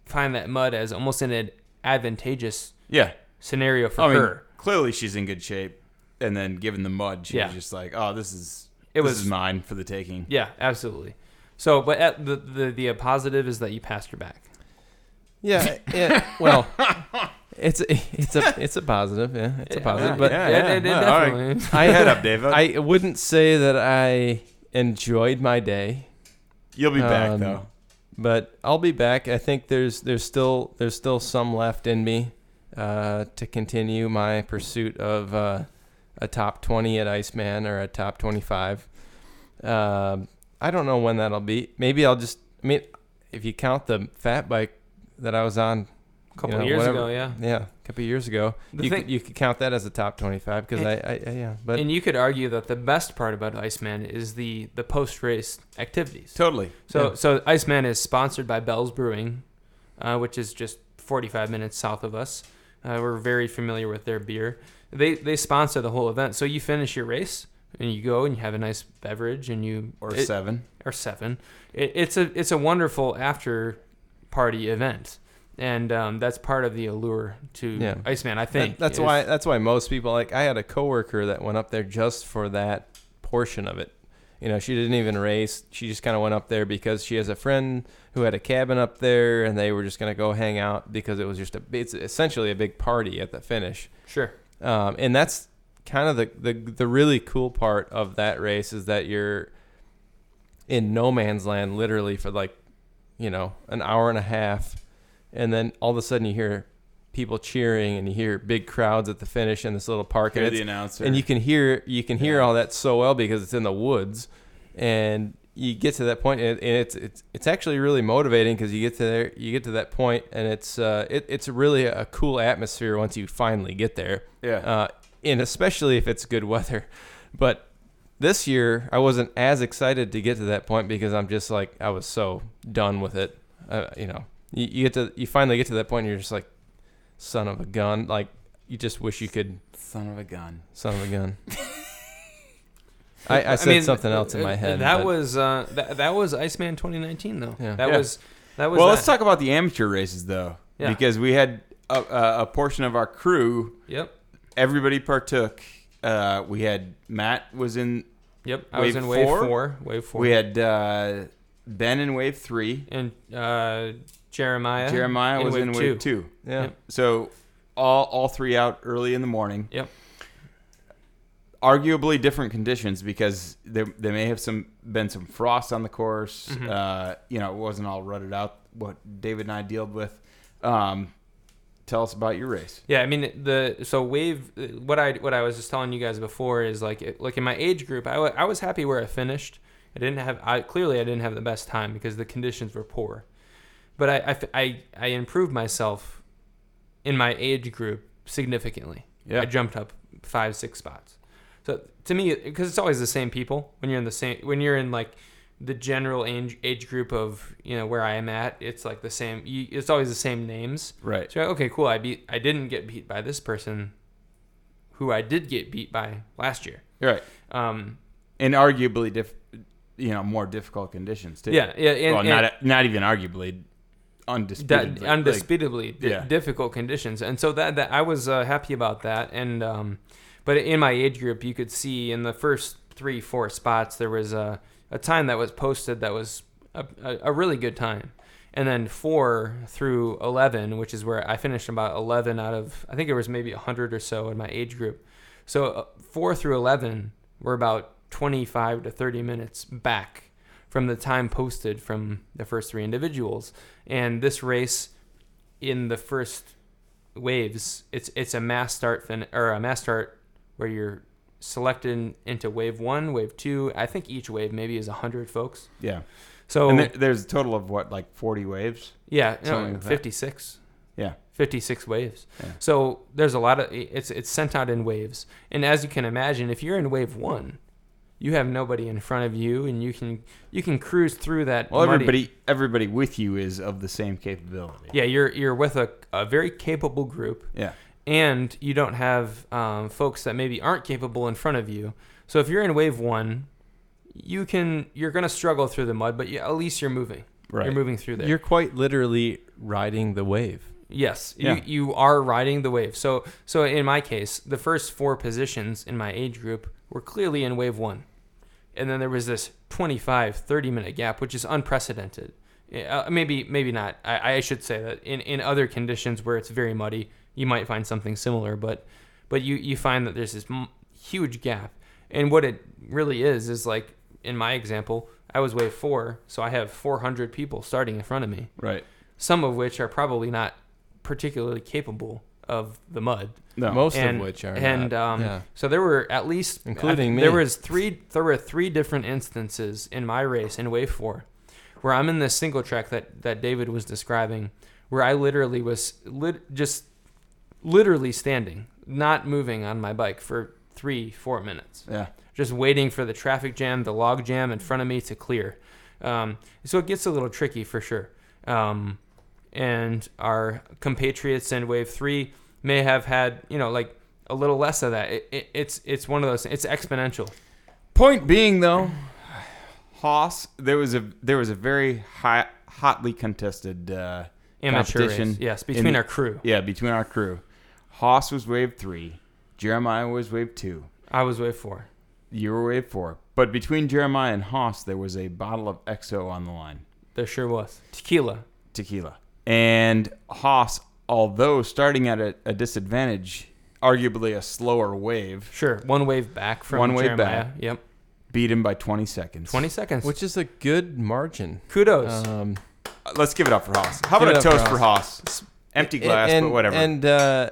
find that mud as almost an advantageous Yeah. scenario for I mean, her. clearly she's in good shape, and then given the mud, she Yeah. was just like, "Oh, this is It this was is mine for the taking." Yeah, absolutely. So, but at the, the the positive is that you passed her back. Yeah, yeah. Well, it's a, it's a it's a positive. Yeah, it's a positive. But yeah, It- yeah. it- it All right. definitely. I Head up, David. I wouldn't say that I enjoyed my day. You'll be back Um, though. but I'll be back. I think there's there's still there's still some left in me uh, to continue my pursuit of uh, a top 20 at Iceman or a top 25. Um, I don't know when that'll be. Maybe I'll just. I mean, if you count the fat bike that I was on, A couple you know, years whatever- ago, yeah. yeah, a couple of years ago, The you thing- could, you could count that as a top 25 because I, I, I yeah. But and you could argue that the best part about Iceman is the the post race activities. Totally. So Yeah. so Iceman is sponsored by Bell's Brewing, uh, which is just 45 minutes south of us. Uh, we're very familiar with their beer. They they sponsor the whole event. So you finish your race and you go and you have a nice beverage and you Or it- seven. or seven. It, it's a it's a wonderful after party event, and um, that's part of the allure to Yeah. Iceman. I That- think that's is- why that's why most people like I had a coworker that went up there just for that portion of it. You know, she didn't even race. She just kind of went up there because she has a friend who had a cabin up there, and they were just gonna go hang out because it was just a. It's essentially a big party at the finish, sure. um, and that's kind of the, the the really cool part of that race is that you're in no man's land, literally for like, you know, an hour and a half, and then all of a sudden you hear people cheering and you hear big crowds at the finish in this little park, Hear and the announcer. and you can hear you can hear Yeah. all that so well because it's in the woods and you get to that point and it's it's it's actually really motivating because you get to there you get to that point and it's uh it, it's really a cool atmosphere once you finally get there yeah. uh and especially if it's good weather but this year I wasn't as excited to get to that point because I'm just like I was so done with it uh, you know you, you get to you finally get to that point and you're just like son of a gun like you just wish you could Son of a gun. Son of a gun. I, I said something else in my uh, head. That but- was uh, that, that was Iceman 2019 though. Yeah. That Yeah. was that was Well, that. let's talk about the amateur races though, Yeah. because we had a, a, a portion of our crew Yep. everybody partook. Uh, we had Matt was in. Yep, I was Wave in wave four? four. Wave four. We had uh, Ben in wave three. and uh, Jeremiah. Jeremiah in was wave in wave two. Yeah. Yep. So all all three out early in the morning. Yep. Arguably different conditions because there there may have some been some frost on the course. Mhm. Uh, you know, it wasn't all rutted out. What David and I dealt with. Um, tell us about your race. Yeah, I mean the so wave. What I what I was just telling you guys before is like it- like in my age group, I I was happy where I finished. I didn't have I clearly I didn't have the best time because the conditions were poor, but I I I improved myself in my age group significantly. Yeah. I jumped up five six spots. So to me, because it's always the same people when you're in the same when you're in like the general age age group of you know where I am at, it's like the same. It's always the same names. Right. So okay, cool. I beat. I didn't get beat by this person, who I did get beat by last year. Right. Um, And arguably diff, you know, more difficult conditions too. yeah, yeah, and, well, and not not even arguably, undisputed. that, undisputably di- yeah. difficult conditions, and so that that I was uh, happy about that. And um, but in my age group, you could see in the first three, four spots there was a a time that was posted that was a, a, really good time. And then four through eleven, which is where I finished about eleven out of I think it was maybe hundred or so in my age group. So uh, four through eleven were about twenty-five to thirty minutes back from the time posted from the first three individuals. And this race, in the first waves, it's it's a mass start fin or a mass start where you're selected into wave one, wave two. I think each wave maybe is hundred folks. yeah. So and there, there's a total of what, like 40 waves. yeah, something no, like that. 56. Yeah. 56 waves. Yeah. So there's a lot of it's it's sent out in waves. And as you can imagine, if you're in wave 1, you have nobody in front of you and you can you can cruise through that Well, muddy- everybody everybody with you is of the same capability. Yeah, you're you're with a, a very capable group Yeah. And you don't have um, folks that maybe aren't capable in front of you. So if you're in wave 1, you can you're going to struggle through the mud, but you, at least you're moving. Right. You're moving through there. You're quite literally riding the wave. Yes, Yeah. you, you are riding the wave. So so in my case, the first four positions in my age group were clearly in wave one. And then there was this 25, 30 minute gap, which is unprecedented. Uh, maybe maybe not. I, I should say that in, in other conditions where it's very muddy, you might find something similar. But but you, you find that there's this huge gap. And what it really is is like in my example, I was wave four, so I have 400 people starting in front of me Right. some of which are probably not particularly capable of the mud. No. Most And- of which are and, not. um, yeah. So there were at least Including I- me. There was three. There were three different instances in my race in wave four, where I'm in this single track that that David was describing, where I literally was lit, just literally standing, not moving on my bike for three, four minutes yeah. just waiting for the traffic jam, the log jam in front of me to clear. Um, so it gets a little tricky for sure. Um, and our compatriots in Wave Three may have had, you know, like a little less of that. It, it, it's it's one of those. It's exponential. Point being though, Haas, there was a there was a very high, hotly contested uh, Amateur competition. race, yes, between our crew. Yeah, between our crew. Haas was wave three. Jeremiah was wave two. I was Wave Four. You were wave four. But between Jeremiah and Haas, there was a bottle of XO on the line. There sure was tequila. tequila. And Haas, although starting at a, a disadvantage, arguably a slower wave, Sure, one wave back from One wave Jeremiah. back. Yep, beat him by 20 seconds. twenty seconds. Which is a good margin. kudos. Um, Uh, Let's give it up for Haas. How about a toast for for Haas? Empty glass, and, but whatever. And uh,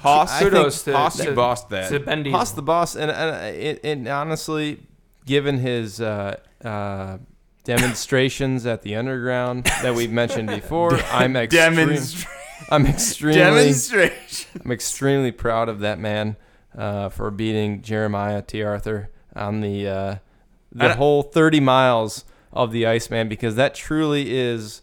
Haas, I kudos think to, Haas, to, you bossed that. to Ben Haas the boss, and, and, and, and honestly, given his uh, uh, demonstrations at the underground that we've mentioned before, I'm extreme, Demonstra- I'm extremely demonstration. I'm extremely proud of that man uh, for beating Jeremiah T. Arthur on the uh, the whole 30 miles of the Iceman because that truly is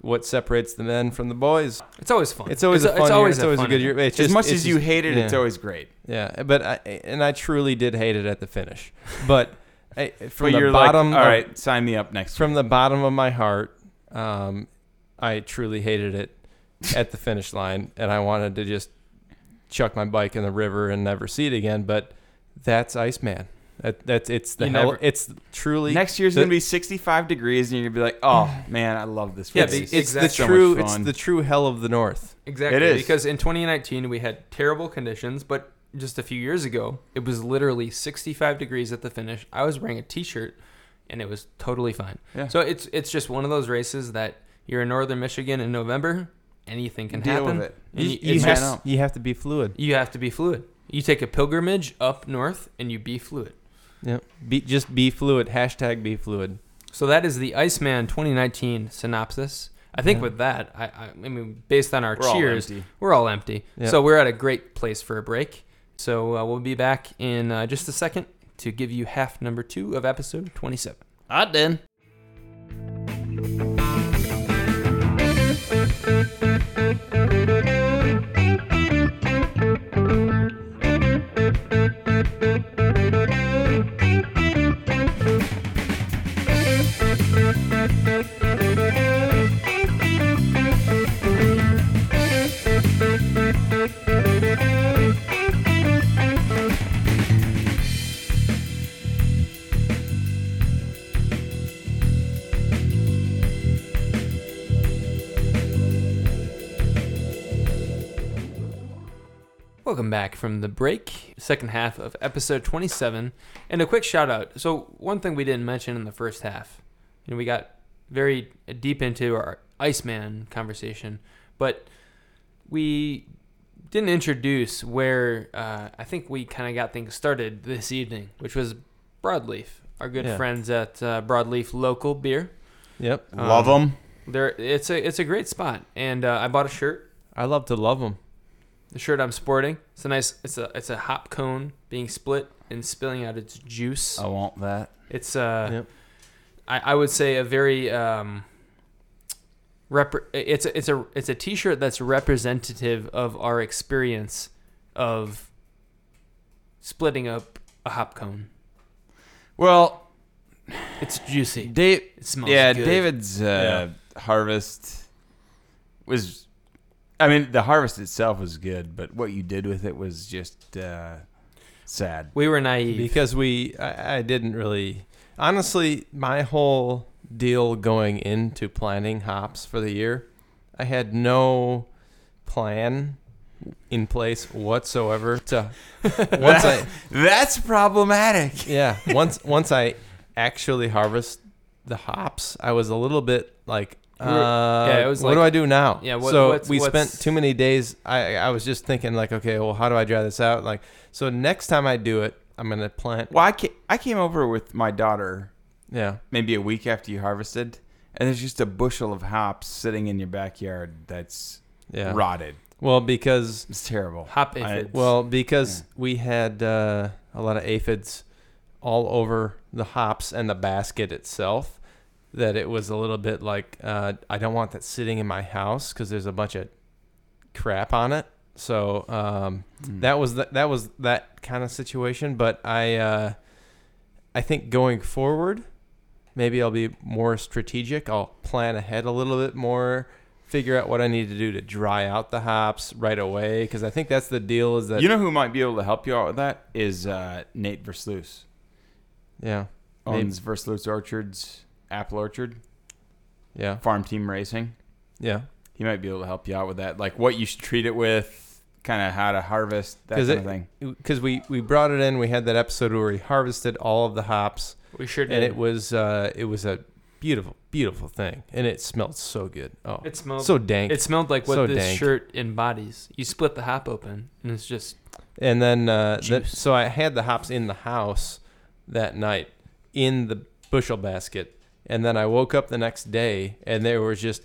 what separates the men from the boys. It's always fun. It's always a fun it's year. always It's always a fun good year. It's As just- much it's as you just- hate it, it's always great. Yeah, but I and I truly did hate it at the finish. But I, from but the bottom, like, all of- right, sign me up next from the bottom of my heart, um, I truly hated it at the finish line, and I wanted to just chuck my bike in the river and never see it again. But that's Iceman. That, that's it's the You hell. never- it's truly Next year's the- gonna be 65 degrees, and you're gonna be like, "Oh man, I love this." Yeah, place." but it's exactly. the So much true. It's fun. the true hell of the north. Exactly. It is. Because in 2019, we had terrible conditions, but just a few years ago, it was literally 65 degrees at the finish. I was wearing a t shirt, and it was totally fine. Yeah. So it's it's just one of those races that you're in northern Michigan in November, anything can Deal happen. with it. And You, you, you it's have, just, you have to be fluid. you have to be fluid. You take a pilgrimage up north, and you be fluid. Yeah. Be just be fluid. Hashtag be fluid. So that is the Iceman 2019 synopsis. I think Yeah. with that, I, I, I mean, based on our We're cheers, empty. we're all empty. Yeah. So we're at a great place for a break. So uh, we'll be back in uh, just a second to give you half number two of episode 27. I did. Welcome back from the break, second half of episode 27. And a quick shout out. So, one thing we didn't mention in the first half, you know, we got very deep into our Iceman conversation, but we didn't introduce where uh, I think we kind of got things started this evening, which was Broadleaf, our good Yeah. friends at uh, Broadleaf Local Beer. Yep. Love Um, them. There, it's a it's a great spot, and uh, I bought a shirt. I love to love them. The shirt I'm sporting. It's a nice. It's a it's a hop cone being split and spilling out its juice. I want that. It's uh, Yep. I, I would say a very um. Rep- it's a, it's a it's a T-shirt that's representative of our experience of splitting up a hop cone. Well, It's juicy. Dave. It smells Yeah, good. David's uh, harvest was. I mean, the harvest itself was good, but what you did with it was just uh, sad. We were naive. because we I, I didn't really honestly my whole deal going into planting hops for the year i had no plan in place whatsoever to once i That's problematic. yeah once once i actually harvest the hops i was a little bit like We uh, yeah, it was what like- do I do now? Yeah, what- so what's- we what's- spent too many days. I I was just thinking like, okay, well, how do I dry this out? Like, so next time I do it, I'm gonna plant. Well, I came, I came over with my daughter Yeah, maybe a week after you harvested, and there's just a bushel of hops sitting in your backyard that's yeah. rotted. Well, because It's terrible. Hop I- aphids. well, because we had uh, a lot of aphids all over the hops and the basket itself. That it was a little bit like uh, I don't want that sitting in my house because there's a bunch of crap on it. So um, Mm. that was that, that was that kind of situation. But I uh, I think going forward, maybe I'll be more strategic. I'll plan ahead a little bit more. Figure out what I need to do to dry out the hops right away because I think that's the deal. Is that you know who might be able to help you out with that is uh, Nate Versluis. yeah. Owns Versluis Orchards, Apple Orchard, yeah Farm Team Racing. yeah He might be able to help you out with that, like what you should treat it with, kind of how to harvest that 'Cause kind it- of thing. because we we brought it in. We had that episode where we harvested all of the hops we sure did. and it was uh, it was a beautiful beautiful thing and it smelled so good. Oh, it smelled so dank. It smelled like what So this dank. shirt embodies. You split the hop open, and it's just And then, uh, that, Juice. so I had the hops in the house that night in the bushel basket. And then I woke up the next day and there was just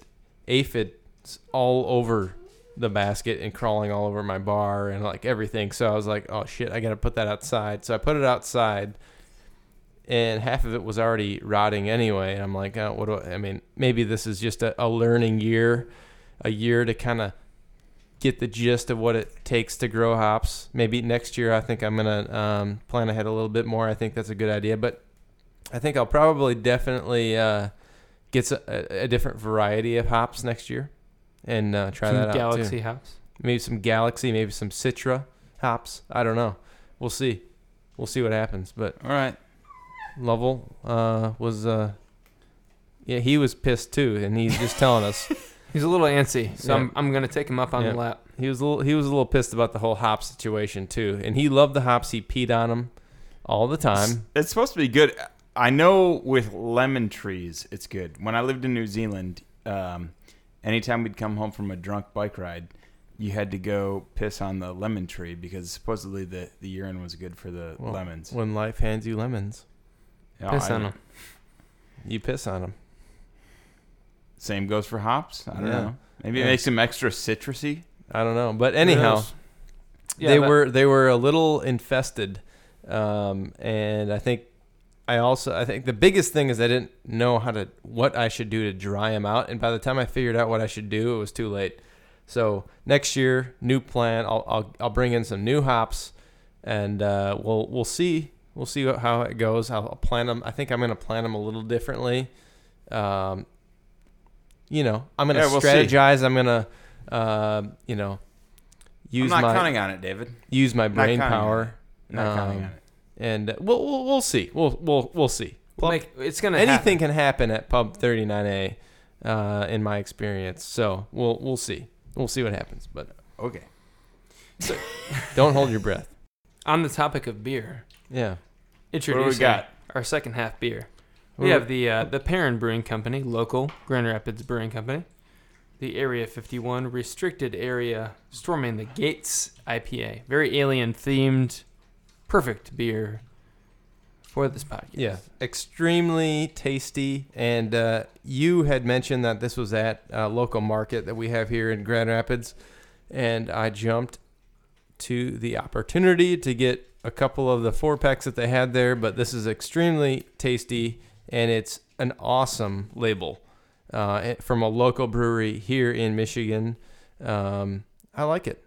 aphids all over the basket and crawling all over my bar and like everything. So I was like, oh shit, I got to put that outside. So I put it outside and half of it was already rotting anyway. And I'm like, oh, what do I, I mean, maybe this is just a, a learning year, a year to kind of get the gist of what it takes to grow hops. Maybe next year, I think I'm gonna um, plan ahead a little bit more. I think that's a good idea, but I think I'll probably definitely uh, get a different variety of hops next year and uh, try some that out Galaxy too. hops. maybe some Galaxy, maybe some Citra hops. I don't know. We'll see. We'll see what happens. But All right. Lovell uh, was, uh, yeah, he was pissed too, and he's just telling us He's a little antsy, so Yeah. I'm, I'm gonna take him up on Yeah. the lap. he was a little he was a little pissed about the whole hop situation too, and he loved the hops. He peed on them all the time. It's supposed to be good. I know with lemon trees, it's good. When I lived in New Zealand, um, anytime we'd come home from a drunk bike ride, you had to go piss on the lemon tree because supposedly the, the urine was good for the Well, lemons. When life hands you lemons, Yeah, Piss I- on him. you piss on them. Same goes for hops. I don't Yeah. know. Maybe Yeah. it makes them extra citrusy. I don't know, but anyhow. Yeah, they but- were they were a little infested, um, and I think I also I think the biggest thing is I didn't know how to what I should do to dry them out, and by the time I figured out what I should do, it was too late. So next year, new plan. I'll I'll, I'll bring in some new hops, and uh, we'll we'll see we'll see what, how it goes. I'll, I'll plan them. I think I'm gonna plan them a little differently. Um, you know, I'm gonna Yeah, we'll see. strategize. I'm gonna uh, you know use I'm not my counting on it, David. use my Not brain counting on power, Not counting Um, on it. And uh, we'll, we'll we'll see. We'll we'll we'll see. We'll Pub- make, it's gonna anything happen. can happen at Pub 39A, uh, in my experience. So we'll we'll see. We'll see what happens. But Okay. so, don't hold your breath. on the topic of beer. Yeah. Introducing got? our second half beer. We have the uh, the Perrin Brewing Company, local Grand Rapids Brewing Company, the Area 51 restricted area Storming the Gates IPA. Very alien themed, perfect beer for this podcast. Yeah, extremely tasty. And uh, you had mentioned that this was at a local market that we have here in Grand Rapids, and I jumped to the opportunity to get a couple of the four packs that they had there. But this is extremely tasty, and it's an awesome label uh, from a local brewery here in Michigan. Um, I like it.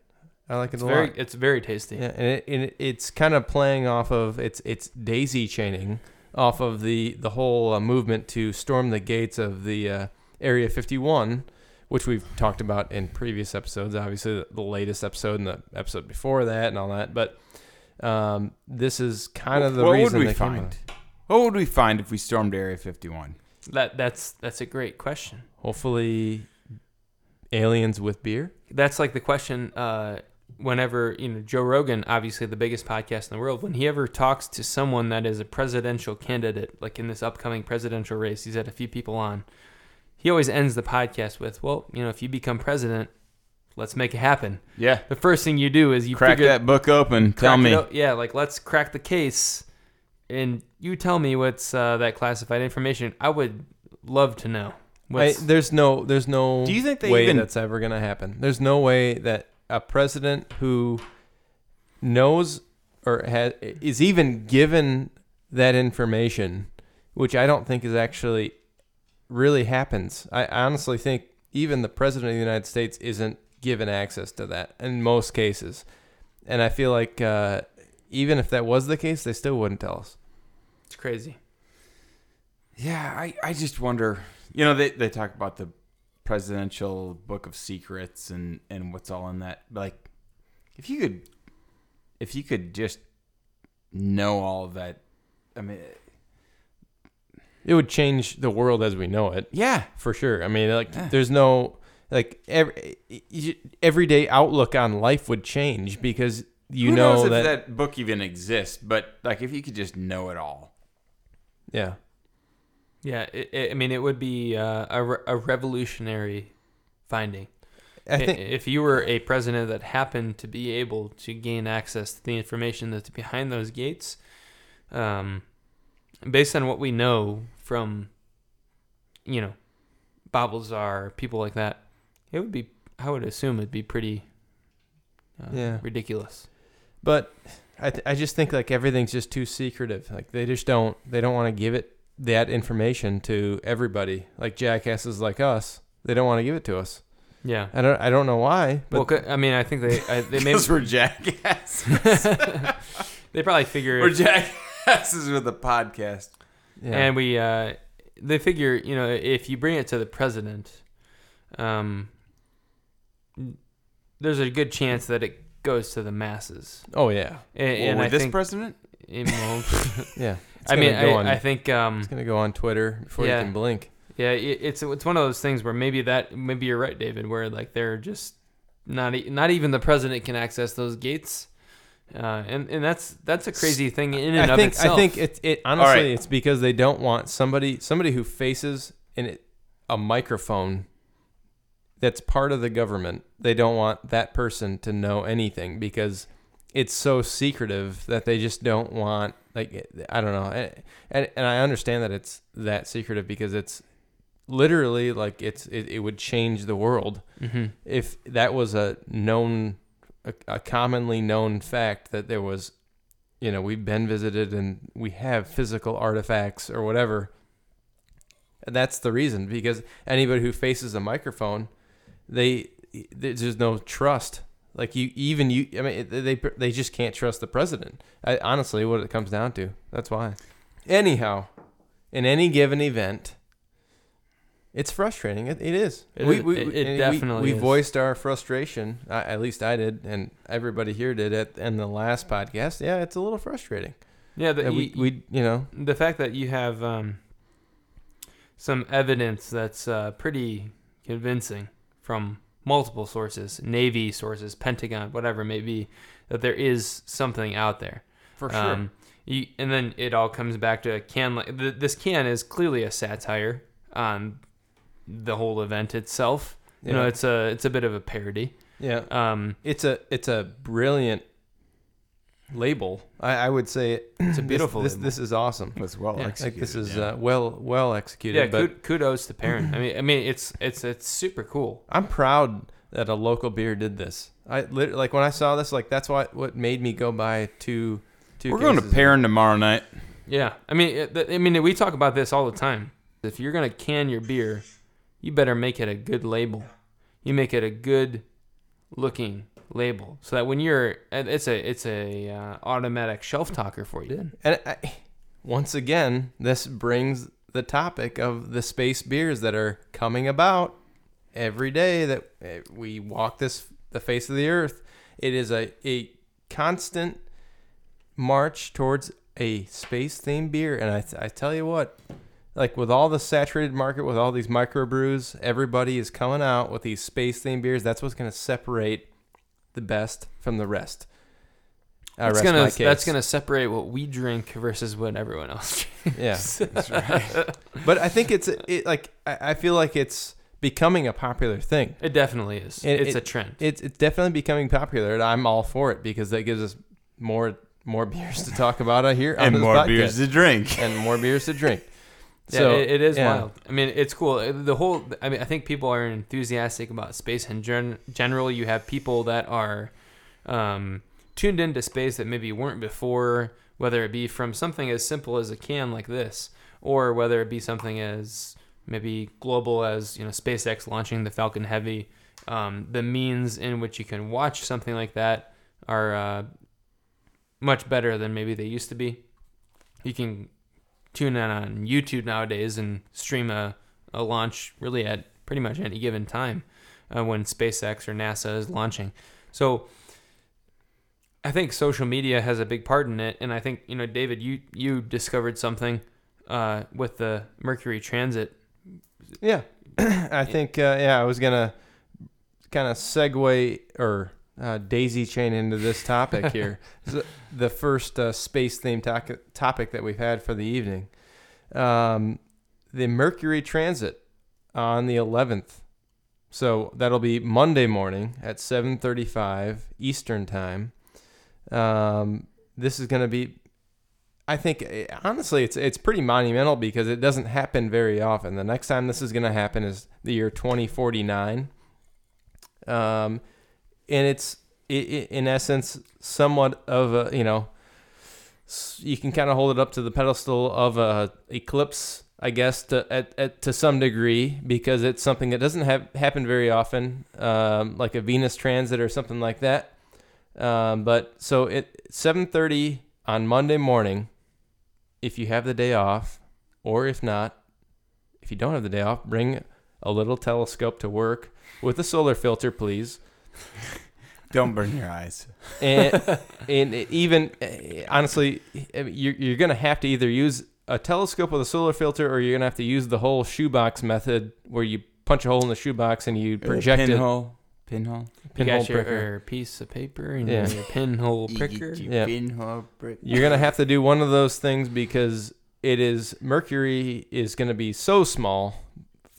I like it It's a very lot. it's very tasty. Yeah, and, it, and it, it's kind of playing off of it's it's daisy chaining off of the the whole uh, movement to storm the gates of the uh, Area 51, which we've talked about in previous episodes. Obviously, the, the latest episode and the episode before that and all that. But um, this is kind of the what reason would we they find? What would we find if we stormed Area 51? That that's that's a great question. Hopefully, aliens with beer. That's like the question uh, whenever, you know, Joe Rogan, obviously the biggest podcast in the world, when he ever talks to someone that is a presidential candidate, like in this upcoming presidential race, he's had a few people on. He always ends the podcast with, "Well, you know, if you become president, let's make it happen." Yeah. The first thing you do is you Crack figure, that book open. Tell me. o- yeah, like let's crack the case, and you tell me what's uh, that classified information. I would love to know. I, there's no there's no Do you think they way even- that's ever gonna happen. There's no way that a president who knows or has is even given that information, which I don't think is actually really happens. I honestly think even the president of the United States isn't given access to that in most cases, and I feel like uh, even if that was the case, they still wouldn't tell us. it's crazy. Yeah, I, I just wonder. You know, they, they talk about the presidential book of secrets and, and what's all in that. Like, if you could, if you could just know all that, I mean, It would change the world as we know it. yeah, for sure. I mean, like, Yeah. there's no like every everyday outlook on life would change because you Who know knows if that, that, book even exists? But like, if you could just know it all, yeah, Yeah, it, it, I mean, it would be uh, a, re- a revolutionary finding. I think if you were a president that happened to be able to gain access to the information that's behind those gates, um, based on what we know from, you know, Bob Lazar, people like that, it would be. I would assume it'd be pretty. Uh, Yeah. Ridiculous. but I th- I just think like everything's just too secretive. Like they just don't they don't want to give it that information to everybody. Like jackasses like us, they don't want to give it to us. Yeah. I don't I don't know why, but well, c- I mean, I think they I, they maybe because we're jackasses. they probably figure we're jackasses with a podcast. yeah. And we, uh, they figure, you know, if you bring it to the president, um, there's a good chance that it goes to the masses. Oh yeah, And, Well, and with I this think president? it won't. yeah. I mean, I, on, I think um, it's gonna go on Twitter before Yeah. you can blink. Yeah, it, it's it's one of those things where maybe that maybe you're right, David, where like they're just not not even the president can access those gates, uh, and and that's that's a crazy thing in and I of think itself. I think it, it honestly right. it's because they don't want somebody somebody who faces in it, a microphone that's part of the government. They don't want that person to know anything because it's so secretive that they just don't want like I don't know. And and, and I understand that it's that secretive because it's literally like it's it, it would change the world Mhm. if that was a known a, a commonly known fact that there was you know we've been visited and we have physical artifacts or whatever and that's the reason because anybody who faces a microphone they there's no trust like you even you i mean they they just can't trust the president I, honestly what it comes down to that's why anyhow in any given event it's frustrating. It, it is. It we, we, It- we- it and we- We voiced our frustration. I, at least I did, and everybody here did at in the last podcast. Yeah, it's a little frustrating. yeah, That we, we, you know, the fact that you have um, some evidence that's uh, pretty convincing from multiple sources, Navy sources, Pentagon, whatever it may be, that there is something out there. for Um, you, and then it all comes back to a can. Like th- this can is clearly a satire on the whole event itself. You know, it's a it's a bit of a parody. yeah, Um, it's a it's a brilliant label. I, I would say It's a beautiful This, this, label. this is awesome. Was well Yeah. executed. Like this is yeah. uh, well well executed. yeah, but kudos to Perrin. I mean, I mean, it's it's it's super cool. I'm proud that a local beer did this. I lit- like when I saw this, like that's what what made me go buy two two. We're going to cases of- Perrin tomorrow night. Yeah, I mean, it, I mean, we talk about this all the time. If you're gonna can your beer, you better make it a good label. You make it a good looking label, so that when you're, it's a it's a uh, automatic shelf talker for you. And I, once again, this brings the topic of the space beers that are coming about every day that eh, we walk this the face of the earth. It is a, a constant march towards a space themed beer, and I, I tell you what, like with all the saturated market with all these microbrews, everybody is coming out with these space themed beers. That's what's going to separate the best from the rest. I That's rest gonna my case. that's gonna separate what we drink versus what everyone else drinks. Yeah, That's right. but I think it's it like I I feel like it's becoming a popular thing. It definitely is. It- it's it- a trend. It's it's definitely becoming popular, and I'm all for it because that gives us more more beers to talk about here on and this more podcast. beers to drink. and more beers to drink. Yeah, so it, it is yeah. wild. I mean, it's cool. Uh, The whole. I mean, I think people are enthusiastic about space in gen- general. You have people that are um, tuned into space that maybe weren't before, whether it be from something as simple as a can like this, or whether it be something as maybe global as you know SpaceX launching the Falcon Heavy. Um, the means in which you can watch something like that are uh, much better than maybe they used to be. You can tune in on YouTube nowadays and stream a, a launch really at pretty much any given time uh, when SpaceX or NASA is launching. So I think social media has a big part in it, and I think you know, David, you you discovered something uh, with the Mercury Transit. yeah, I think uh, yeah I was gonna kind of segue or uh, daisy chain into this topic here. The first uh, space themed to- topic that we've had for the evening, um, the Mercury transit on the 11th. So that'll be Monday morning at 7:35 Eastern time. Um, this is going to be, I think, eh, honestly, it's it's pretty monumental because it doesn't happen very often. The next time this is going to happen is the year 2049. Um, and it's i i in essence somewhat of a you know you can kind of hold it up to the pedestal of a eclipse i guess to at, at to some degree because it's something that doesn't have happen very often um, like a venus transit or something like that. Um, but so at 7.30 on monday morning if you have the day off or if not if you don't have the day off bring a little telescope to work with a solar filter please Don't burn your eyes. and and even honestly, I mean, you're you're gonna have to either use a telescope with a solar filter, or you're gonna have to use the whole shoebox method, where you punch a hole in the shoebox and you project it. pinhole. Pinhole. You pinhole got your, pricker. Uh, piece of paper and Yeah. your pinhole pricker. Yeah. Pinhole prick. You're gonna have to do one of those things because it is Mercury is gonna be so small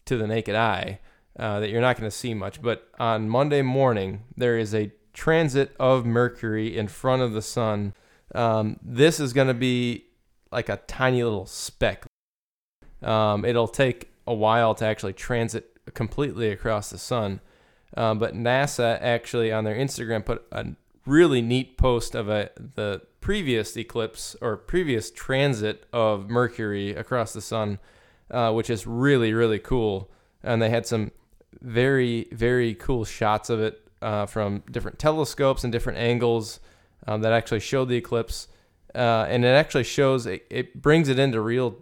to the naked eye uh, that you're not gonna see much. But on Monday morning, there is a transit of Mercury in front of the sun. Um, this is gonna be like a tiny little speck. Um, it'll take a while to actually transit completely across the sun. Um, but NASA actually on their Instagram put a really neat post of a the previous eclipse or previous transit of Mercury across the sun, uh, which is really really cool. And they had some very very cool shots of it uh, from different telescopes and different angles um, that actually showed the eclipse. Uh, and it actually shows it, it brings it into real,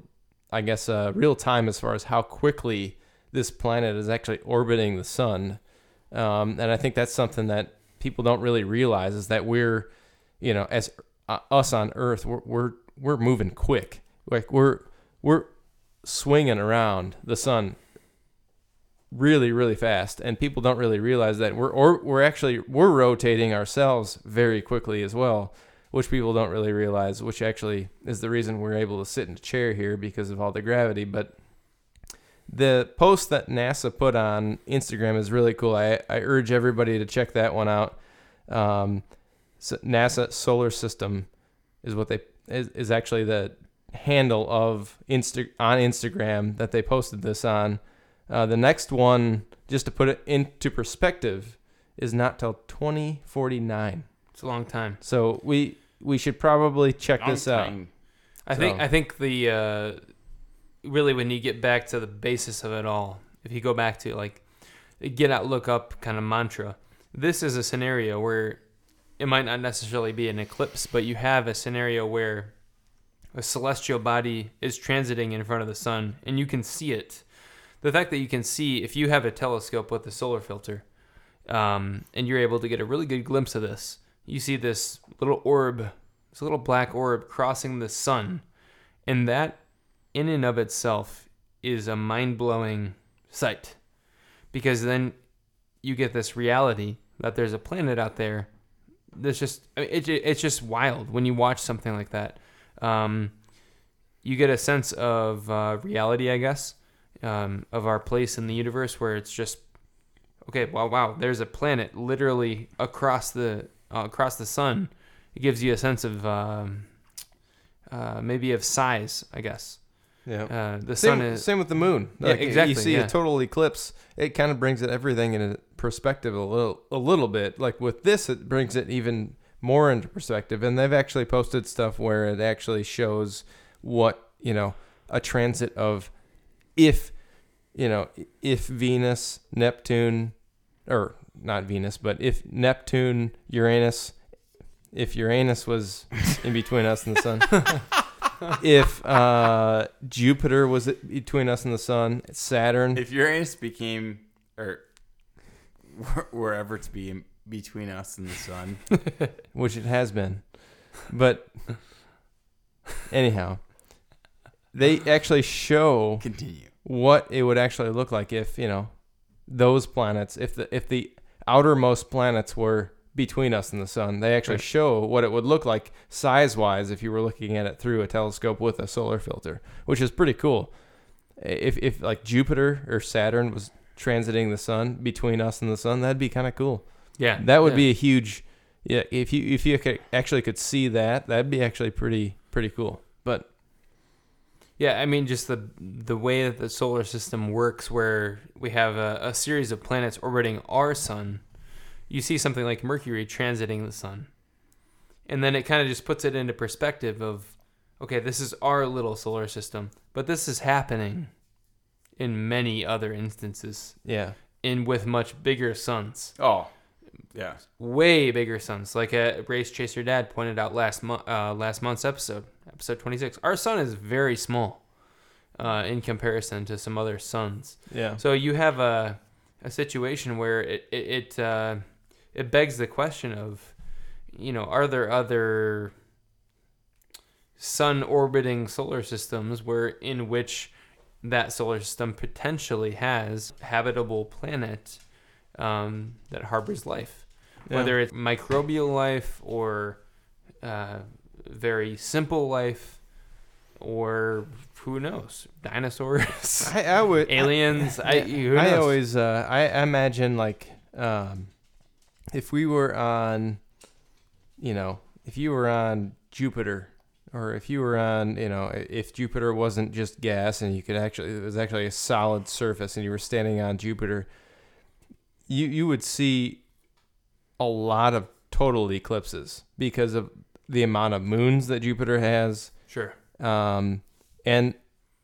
I guess, uh, real time as far as how quickly this planet is actually orbiting the sun. Um, and I think that's something that people don't really realize is that we're, you know, as uh, us on Earth, we're, we're we're moving quick. Like we're we're swinging around the sun really really fast, and people don't really realize that we're or we're actually we're rotating ourselves very quickly as well, which people don't really realize. Which actually is the reason we're able to sit in a chair here because of all the gravity, but the post that NASA put on Instagram is really cool. I, I urge everybody to check that one out. Um, so NASA Solar System is what they is, is actually the handle of Insta on Instagram that they posted this on. Uh, the next one, just to put it into perspective, is not till 2049. It's a long time. So we we should probably check Long this out. time. I think So- I think the uh, really when you get back to the basis of it all, if you go back to like get out, look up kind of mantra, this is a scenario where it might not necessarily be an eclipse, but you have a scenario where a celestial body is transiting in front of the sun and you can see it. The fact that you can see, if you have a telescope with a solar filter, um, and you're able to get a really good glimpse of this, you see this little orb, this little black orb crossing the sun, and that, in and of itself, is a mind-blowing sight, because then you get this reality that there's a planet out there. That's just I mean, it, it's just wild when you watch something like that. Um, you get a sense of uh, reality, I guess, um, of our place in the universe, where it's just okay. Wow, wow. There's a planet literally across the uh, across the sun. It gives you a sense of um, uh, maybe of size, I guess. Yeah. Uh, the Same, sun is same with the moon. Yeah, Like, exactly, You see yeah. a total eclipse, it kind of brings it everything in perspective a little, a little bit. Like with this, it brings it even more into perspective. And they've actually posted stuff where it actually shows what you know a transit of if you know if Venus, Neptune, or not Venus, but if Neptune, Uranus, if Uranus was in between us and the sun. if uh, Jupiter was between us and the sun, Saturn. If Uranus became, or wherever it's be between us and the sun, which it has been. But anyhow, they actually show continue. What it would actually look like if you know those planets, if the if the outermost planets were between us and the sun. They actually Right. show what it would look like size wise if you were looking at it through a telescope with a solar filter, which is pretty cool. If if like Jupiter or Saturn was transiting the sun between us and the sun, that'd be kind of cool. yeah. That would yeah. be a huge, yeah. If you if you could actually could see that, that'd be actually pretty pretty cool. But Yeah, I mean, just the the way that the solar system works, where we have a, a series of planets orbiting our sun. You see something like Mercury transiting the sun, and then it kind of just puts it into perspective of, okay, this is our little solar system, but this is happening in many other instances, yeah, in with much bigger suns. Oh, yeah. way bigger suns, like uh, Race Chaser Dad pointed out last month, uh, last month's episode, episode twenty six. Our sun is very small uh, in comparison to some other suns. yeah, So you have a a situation where it it it, uh, it begs the question of, you know, are there other sun orbiting solar systems where in which that solar system potentially has habitable planet um, that harbors life, Yeah. whether it's microbial life or uh, very simple life, or who knows, dinosaurs, I, I would aliens. I, who I always uh, I I imagine like um, if we were on, you know, if you were on Jupiter, or if you were on, you know, if Jupiter wasn't just gas and you could actually it was actually a solid surface and you were standing on Jupiter, you you would see a lot of total eclipses because of the amount of moons that Jupiter has sure. um, and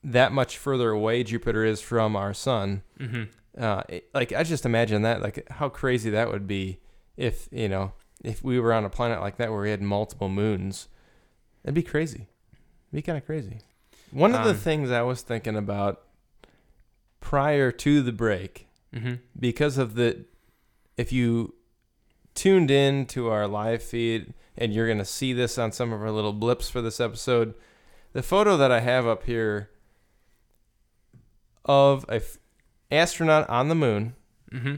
that much further away Jupiter is from our sun. hmm Uh, it- like I just imagine that, like how crazy that would be if you know if we were on a planet like that where we had multiple moons. It'd be crazy. It'd be kind of crazy. One of the Um, things I was thinking about prior to the break, hmm because of the, if you tuned in to our live feed and you're gonna see this on some of our little blips for this episode, the photo that I have up here of a f- astronaut on the moon. hmm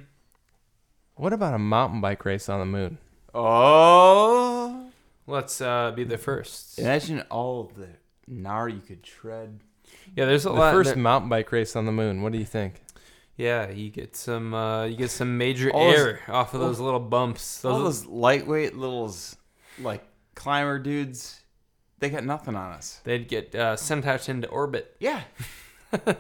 What about a mountain bike race on the moon? Oh, Let's uh, be the first. imagine all the gnar you could tread. Yeah, there's a The lot. first there- mountain bike race on the moon. What do you think? yeah, you get some. Uh, you get some major All those- air off of those little bumps. All Those, those lightweight little like climber dudes, they got nothing on us. they'd get uh, sent out into orbit. Yeah,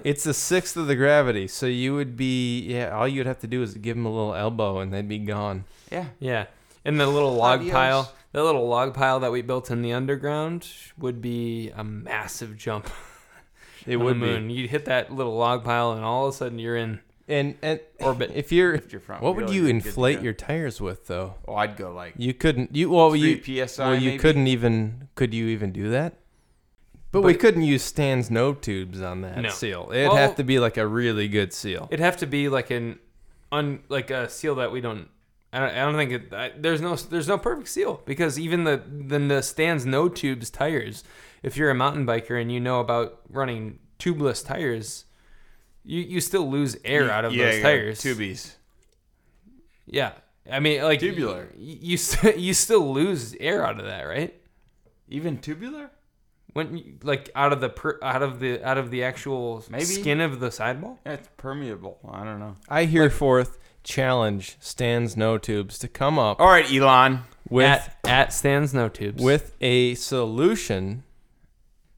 It's a sixth of the gravity, so you would be yeah. All you'd have to do is give them a little elbow, and they'd be gone. yeah. Yeah, and the little log Adios. pile, the little log pile that we built in the underground would be a massive jump. It would the moon. You'd hit that little log pile, and all of a sudden you're in be. And and orbit. if you're, If you're front what would you you're good to inflate go. your tires with though? Oh, I'd go like You couldn't. You well you three psi. well you maybe? couldn't even. Could you even do that? But, we But- couldn't use Stan's no tubes on that No. seal. It'd Well- have to be like a really good seal. It'd have to be like an un like a seal that we don't. I don't, I don't think it, I, there's no there's no perfect seal because even the then the Stan's no tubes tires. If you're a mountain biker and you know about running tubeless tires, you you still lose air out of yeah, those yeah, tires. Tubies. Yeah, I mean like Tubular. You you, st- you still lose air out of that, right? Even tubular? When you, like out of the per, out of the out of the actual Maybe. skin of the sidewall. Yeah, it's permeable. I don't know. I hereforth challenge Stan's no tubes to come up All right, Elon. with at at Stan's no tubes with a solution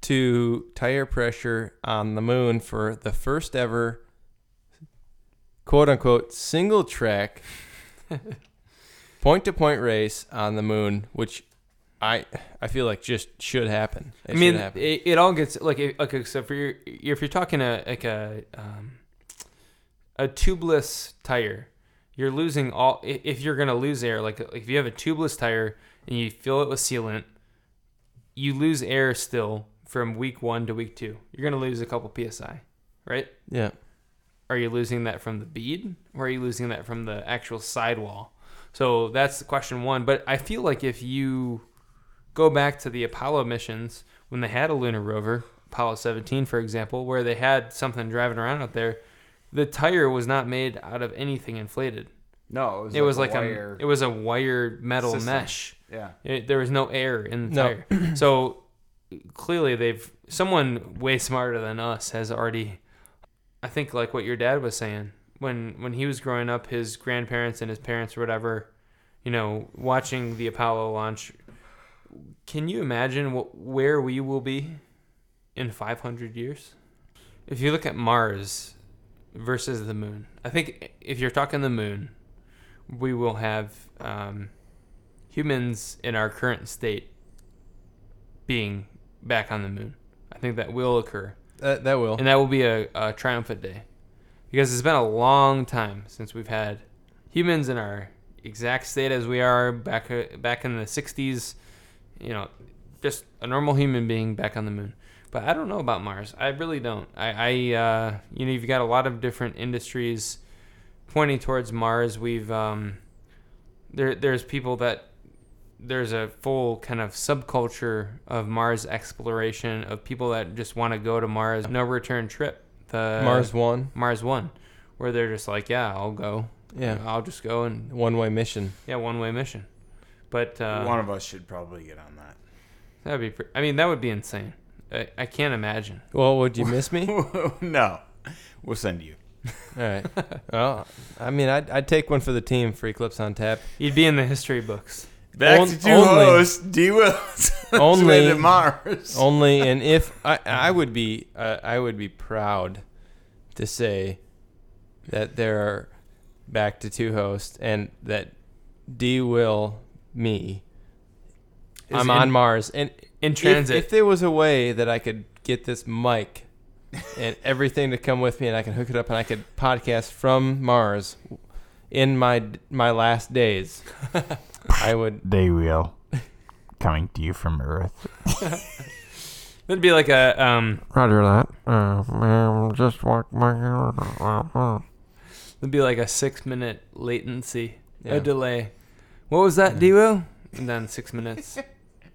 to tire pressure on the moon for the first ever quote unquote single track point to point race on the moon, which I I feel like just should happen. It I mean, happen. it, it all gets like it- okay. So for your, if you're talking a like a um, a tubeless tire, you're losing all. If you're gonna lose air, like if you have a tubeless tire and you fill it with sealant, you lose air still from week one to week two. You're gonna lose a couple psi, right? yeah. Are you losing that from the bead, or are you losing that from the actual sidewall? So that's question one. But I feel like if you go back to the Apollo missions when they had a lunar rover, Apollo 17, for example, where they had something driving around out there, the tire was not made out of anything inflated. No, it was It was like, wire. a it was a wire metal system. mesh. yeah. It, there was no air in the No. tire. so clearly they've someone way smarter than us has already I think like what your dad was saying when when he was growing up his grandparents and his parents or whatever, you know, watching the Apollo launch can you imagine what, where we will be in 500 years? If you look at Mars versus the moon, I think if you're talking the moon, we will have um, humans in our current state being back on the moon. I think that will occur. That that will. And that will be a, a triumphant day. Because it's been a long time since we've had humans in our exact state as we are back uh, back in the 60s. You know, just a normal human being back on the moon. But I don't know about Mars. I really don't. I, I uh, you know, you've got a lot of different industries pointing towards Mars. We've um, there there's people that there's a full kind of subculture of Mars exploration of people that just want to go to Mars, no return trip. The Mars One. Mars One, where they're just like, yeah, I'll go. Yeah. I'll just go and One way mission. yeah, one way mission. But uh, One of us should probably get on that. that'd be. Pre- I mean, that would be insane. I, I can't imagine. Well, would you miss me? No, we'll send you. All right. Well, I mean, I'd, I'd take one for the team for Eclipse on Tap. You'd be in the history books. Back On- to two only- hosts, D. Wills, Only- Mars. Only, and if I, I would be, uh, I would be proud to say that there are back to two hosts, and that D will me. Is I'm in- on Mars, and In if, transit. if there was a way that I could get this mic and everything to come with me, and I can hook it up, and I could podcast from Mars in my my last days, I would. They will. Coming to you from Earth. That'd be like a um. Roger that. Uh, um, just walk my. It'd be like a six minute latency, Yeah. a delay. What was that, Dewo? And then six minutes.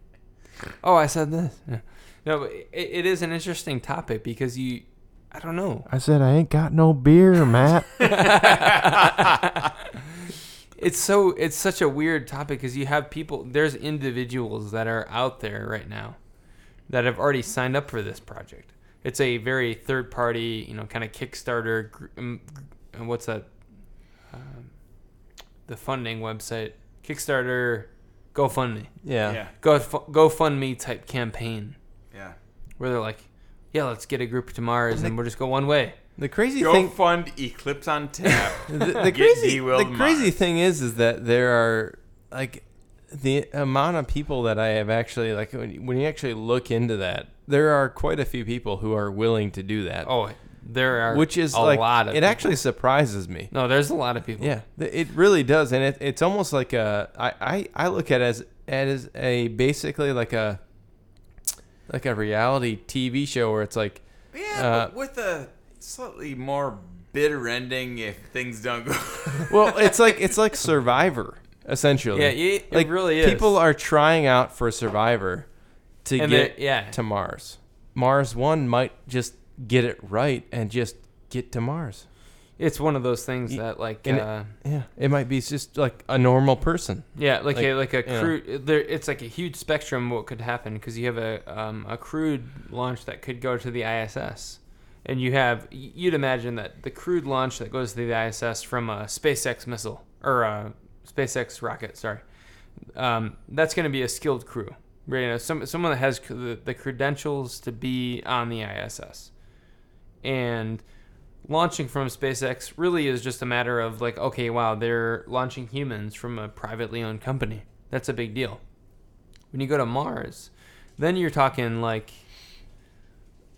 oh, I said this. Yeah. No, but it, it is an interesting topic because you, I don't know. I said I ain't got no beer, Matt. It's so it's such a weird topic because you have people. There's individuals that are out there right now that have already signed up for this project. It's a very third party, you know, kind of Kickstarter. gr- um, What's that? Um, the funding website, Kickstarter, GoFundMe, Yeah. yeah, Go GoFundMe type campaign yeah. where they're like, yeah, let's get a group to Mars and we'll just go one way. The crazy Go thing, fund Eclipse on tap. the, the Get crazy, D-Will the crazy Mars. thing is, is that there are like the amount of people that I have actually like when you, when you actually look into that, there are quite a few people who are willing to do that. Oh, there are which is a like lot of it people. actually surprises me. no, there's a lot of people. Yeah, th- it really does, and it, it's almost like a I, I, I look at it as as a basically like a like a reality TV show where it's like yeah, Uh, but with a slightly more bitter ending if things don't go. well, it's like it's like Survivor essentially. Yeah, it, it like really is. People are trying out for Survivor to and get yeah, to Mars. Mars One might just get it right and just get to Mars. It's one of those things that like and it- uh, Yeah, it might be just like a normal person. yeah, like, like, a like a you know. crude. There, it's like a huge spectrum what could happen because you have a um, a crewed launch that could go to the ISS, and you have y- you'd imagine that the crewed launch that goes to the ISS from a SpaceX missile or a SpaceX rocket, sorry, um, that's going to be a skilled crew. Right, you know, some someone that has c- the, the credentials to be on the ISS, and launching from SpaceX really is just a matter of like, okay, wow, they're launching humans from a privately owned company. That's a big deal. When you go to Mars, then you're talking like,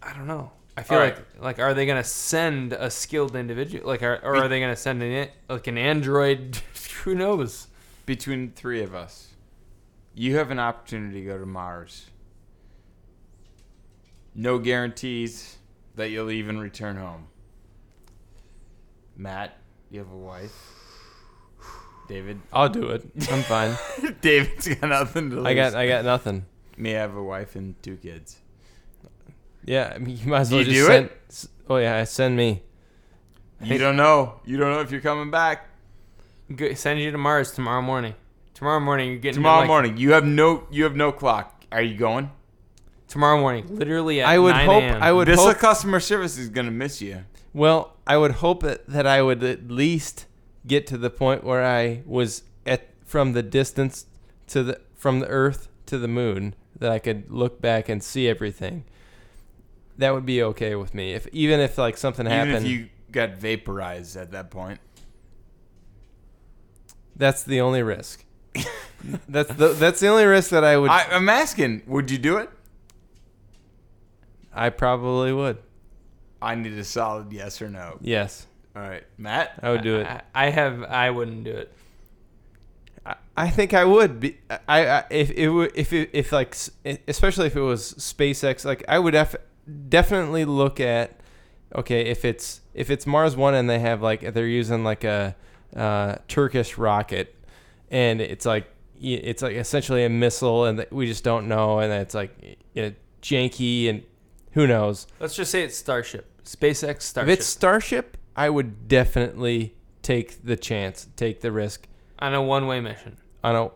I don't know. I feel All like like are they gonna send a skilled individual like are, or are they gonna send an like an android? Who knows? Between three of us, you have an opportunity to go to Mars. No guarantees that you'll even return home. Matt, you have a wife. David, I'll do it. I'm fine. David's got nothing to lose. I got I got nothing. Me, I have a wife and two kids. Yeah, I mean, you might as well You just do send. it? Oh yeah, send me. You don't know. You don't know if you're coming back Go, send you to Mars tomorrow morning. Tomorrow morning you're getting tomorrow like, morning. You have no. You have no clock. Are you going? Tomorrow morning, literally at I would 9 hope. a.m. I would This hope. customer service is gonna miss you. Well, I would hope that, that I would at least get to the point where I was at from the distance to the from the Earth to the Moon that I could look back and see everything. That would be okay with me. If even if like something Even happened, if you got vaporized at that point. that's the only risk. that's the that's the only risk that I would. I, I'm asking, would you do it? I probably would. I need a solid yes or no. Yes, All right, Matt. I would do it. I, I have. I wouldn't do it. I, I think I would be. I, I if it would if it, if like especially if it was SpaceX, like I would def, definitely look at. Okay, if it's if it's Mars One and they have like they're using like a uh, Turkish rocket, and it's like it's like essentially a missile, and we just don't know, and it's like you know, janky, and who knows. Let's just say it's Starship, SpaceX Starship. If it's Starship, I would definitely take the chance, take the risk on a one-way mission. on a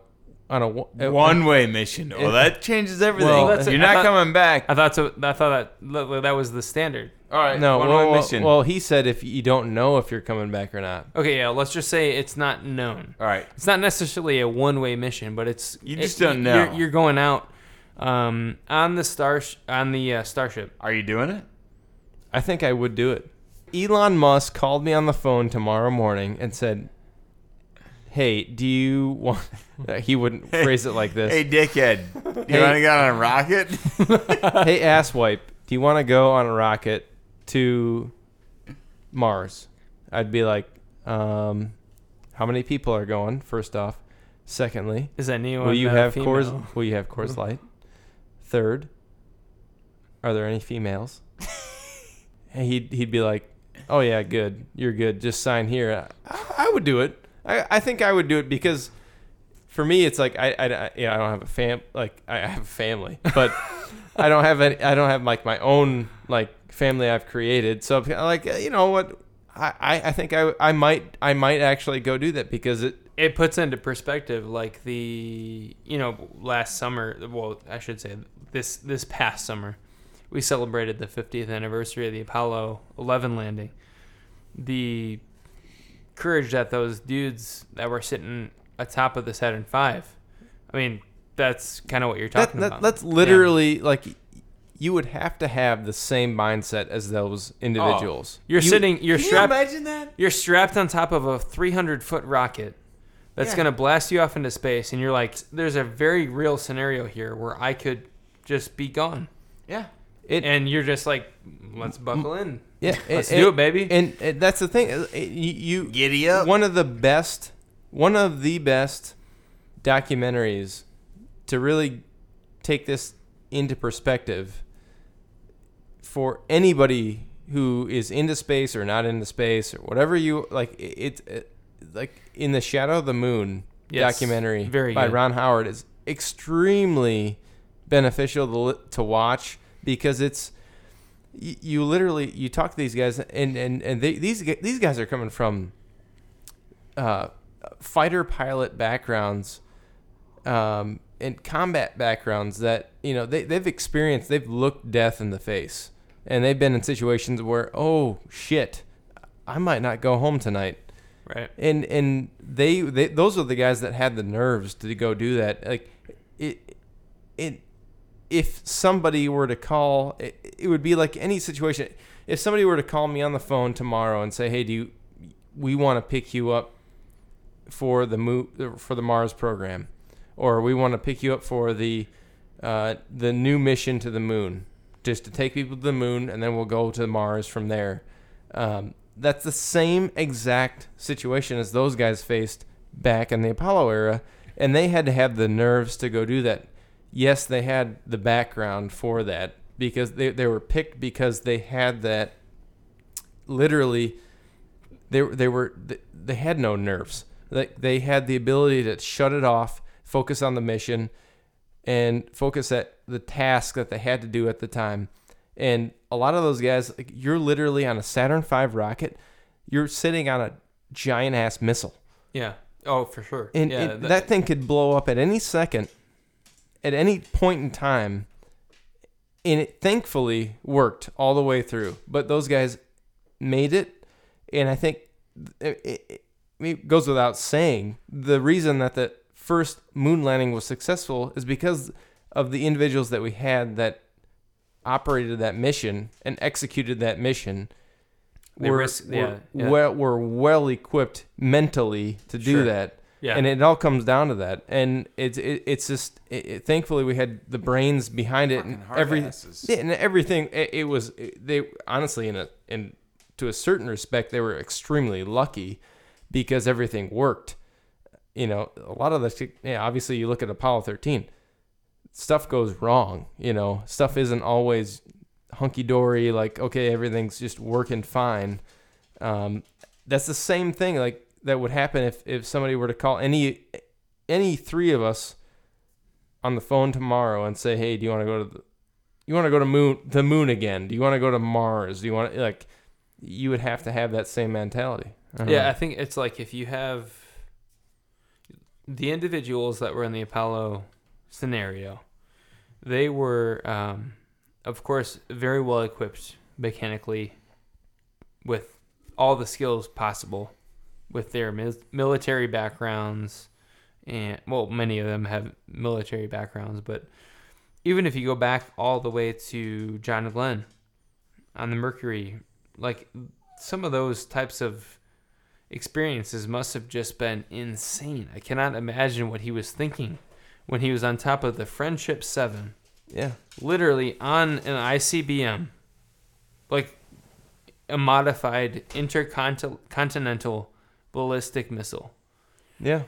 on a one- uh, One way mission. Well, that changes everything. Well, You're I not thought- coming back. I thought so. I thought that that was the standard. All right. No, one well, way well, mission. well, he said if you don't know if you're coming back or not. Okay, yeah. Let's just say it's not known. All right. It's not necessarily a one-way mission, but it's You just it- don't You're, know. you're going out um, on the star on the uh, starship. Are you doing it? I think I would do it. Elon Musk called me on the phone tomorrow morning and said, "Hey, do you want?" he wouldn't phrase it like this. Hey, dickhead. Do you Hey. want to go on a rocket? hey, asswipe, do you want to go on a rocket to Mars? I'd be like, um, how many people are going? First off, secondly, Is that Neo? will you uh, have female? Coors? Will you have Coors Light? Third, are there any females? he'd he'd be like, oh yeah, good, you're good. Just sign here. I, I would do it. I, I think I would do it because for me, it's like I, I, I- yeah, I don't have a fam like I have a family, but I don't have any. I don't have like my own like family I've created. So like uh, you know what, I, I I think I I might I might actually go do that because it it puts into perspective like the you know last summer well i should say this this past summer we celebrated the 50th anniversary of the apollo 11 landing the courage that those dudes that were sitting atop of the saturn v i mean that's kind of what you're talking that about that's Yeah. literally like you would have to have the same mindset as those oh, individuals. you're You- sitting you're Can you strapped imagine that? you're strapped on top of a 300 foot rocket that's Yeah. going to blast you off into space and you're like there's a very real scenario here where i could just be gone Yeah. It, and you're just like let's buckle in yeah, let's do it baby And, and that's the thing. it- you, you Giddy up. one of the best, one of the best documentaries to really take this into perspective for anybody who is into space or not into space or whatever you like. It's it, like in the shadow of the moon Yes, documentary very by good. Ron Howard is extremely beneficial to, to watch because it's you, you literally you talk to these guys and and and they, these these guys are coming from uh, fighter pilot backgrounds um, and combat backgrounds that you know they they've experienced they've looked death in the face. And they've been in situations where oh shit I might not go home tonight. Right. And and they, they those are the guys that had the nerves to go do that. Like it it if somebody were to call it, it would be like any situation if somebody were to call me on the phone tomorrow and say hey do you we want to pick you up for the mo- for the Mars program or we want to pick you up for the uh, the new mission to the moon just to take people to the moon and then we'll go to Mars from there um, that's the same exact situation as those guys faced back in the Apollo era, and they had to have the nerves to go do that. Yes, they had the background for that because they, they were picked because they had that literally they, they were they had no nerves. They, they had the ability to shut it off focus on the mission and focus at the task that they had to do at the time. And a lot of those guys like, you're literally on a saturn v rocket. You're sitting on a giant ass missile. Yeah. Oh for sure. And yeah it- that, thing could blow up at any second at any point in time and it thankfully worked all the way through but those guys made it and i think it, it, it goes without saying the reason that the first moon landing was successful is because of the individuals that we had that operated that mission and executed that mission They were, risk- were, yeah, yeah. well were well equipped mentally to do Sure. that yeah. And it all comes down to that. And it's it, it's just it, it- thankfully we had the brains behind it and Fucking hard every asses. yeah, and everything it, it was it- they honestly in a in to a certain respect they were extremely lucky because everything worked. You know a lot of the yeah obviously you look at apollo 13 stuff goes wrong you know? Stuff isn't always hunky-dory like okay everything's just working fine. Um, that's the same thing like that would happen if, if somebody were to call any any three of us on the phone tomorrow and say, "Hey, do you want to go to the, you want to go to moon the moon again? Do you want to go to Mars? Do you want to like you would have to have that same mentality." I Yeah, know. I think it's like if you have the individuals that were in the Apollo scenario, they were, um, of course, very well equipped mechanically with all the skills possible with their mil- military backgrounds. And, well, many of them have military backgrounds, but even if you go back all the way to John Glenn on the Mercury, like some of those types of experiences must have just been insane. I cannot imagine what he was thinking when he was on top of the Friendship 7, yeah. literally on an ICBM, like a modified intercontinental ballistic missile. Yeah.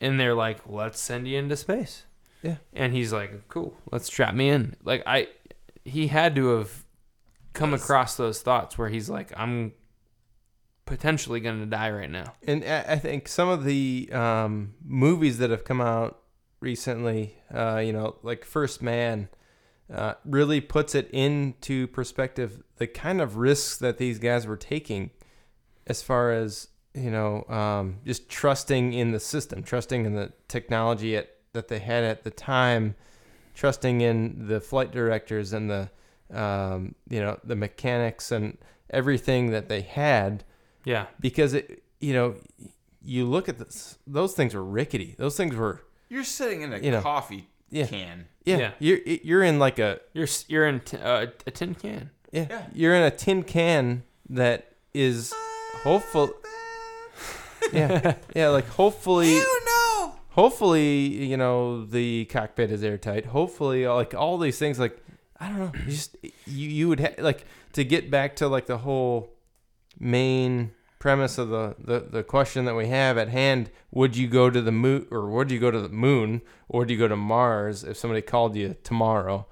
And they're like, let's send you into space. Yeah. And he's like, cool, let's strap me in. Like, I, he had to have come across those thoughts where he's like, I'm potentially going to die right now. And I I think some of the um, movies that have come out recently, uh, you know, like First Man, uh, really puts it into perspective the kind of risks that these guys were taking as far as, you know, um, just trusting in the system, trusting in the technology at, that they had at the time, trusting in the flight directors and the, um, you know, the mechanics and everything that they had Yeah. because it you know you look at this those things were rickety those things were You're sitting in a You know, coffee yeah. can. yeah, Yeah. you're you're in like a You're, you're in t- uh, a tin can. yeah, Yeah. you're in a tin can that is hopeful yeah. Yeah like hopefully know. hopefully you know the cockpit is airtight. Hopefully like all these things like i don't know. You just you, you would ha- like to get back to like the whole main premise of the, the the question that we have at hand would you go to the moon or would you go to the moon or do you go to mars if somebody called you tomorrow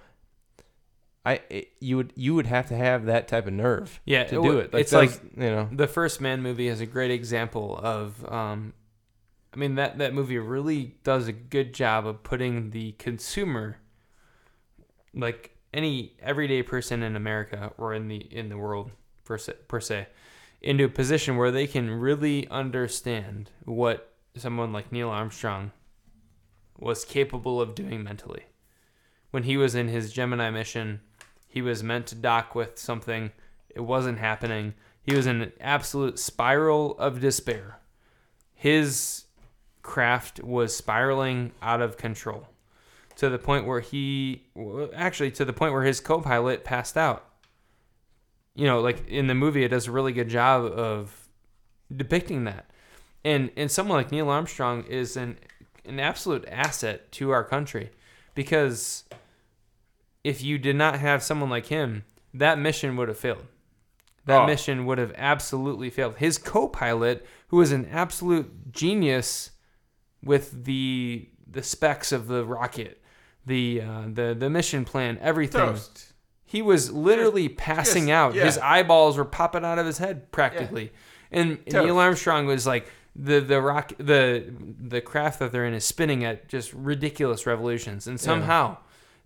i it, you would you would have to have that type of nerve Yeah, to do it like it's like you know the first Man movie is a great example of. Um, I mean that that movie really does a good job of putting the consumer, like any everyday person in America or in the in the world per se, per se, into a position where they can really understand what someone like Neil Armstrong was capable of doing mentally. When he was in his Gemini mission, he was meant to dock with something. It wasn't happening. He was in an absolute spiral of despair. His craft was spiraling out of control to the point where he actually to the point where his co-pilot passed out. You know, like in the movie it does a really good job of depicting that. And and someone like Neil Armstrong is an an absolute asset to our country because if you did not have someone like him, that mission would have failed. That Oh. mission would have absolutely failed. His co-pilot, who was an absolute genius with the the specs of the rocket, the uh, the the mission plan, everything. Toast. He was literally passing out. yeah. His eyeballs were popping out of his head practically. And Toast. Neil Armstrong was like the the rock the the craft that they're in is spinning at just ridiculous revolutions and somehow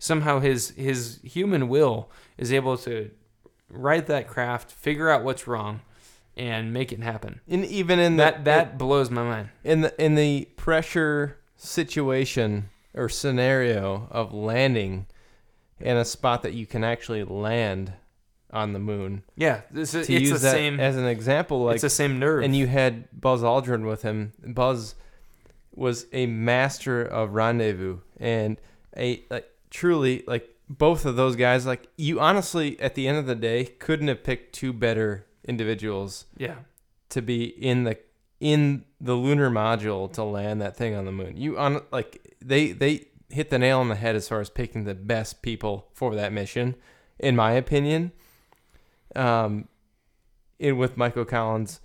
somehow his his human will is able to right that craft, figure out what's wrong and make it happen. and even in the, That that blows my mind. in the in the pressure situation or scenario of landing in a spot that you can actually land on the moon Yeah, this is, to it's use the that same as an example like it's the same nerve. and you had Buzz Aldrin with him Buzz was a master of rendezvous and a like truly like both of those guys like you honestly at the end of the day couldn't have picked two better individuals yeah. to be in the in the lunar module to land that thing on the moon. You on like they they hit the nail on the head as far as picking the best people for that mission, in my opinion. Um, in with Michael Collins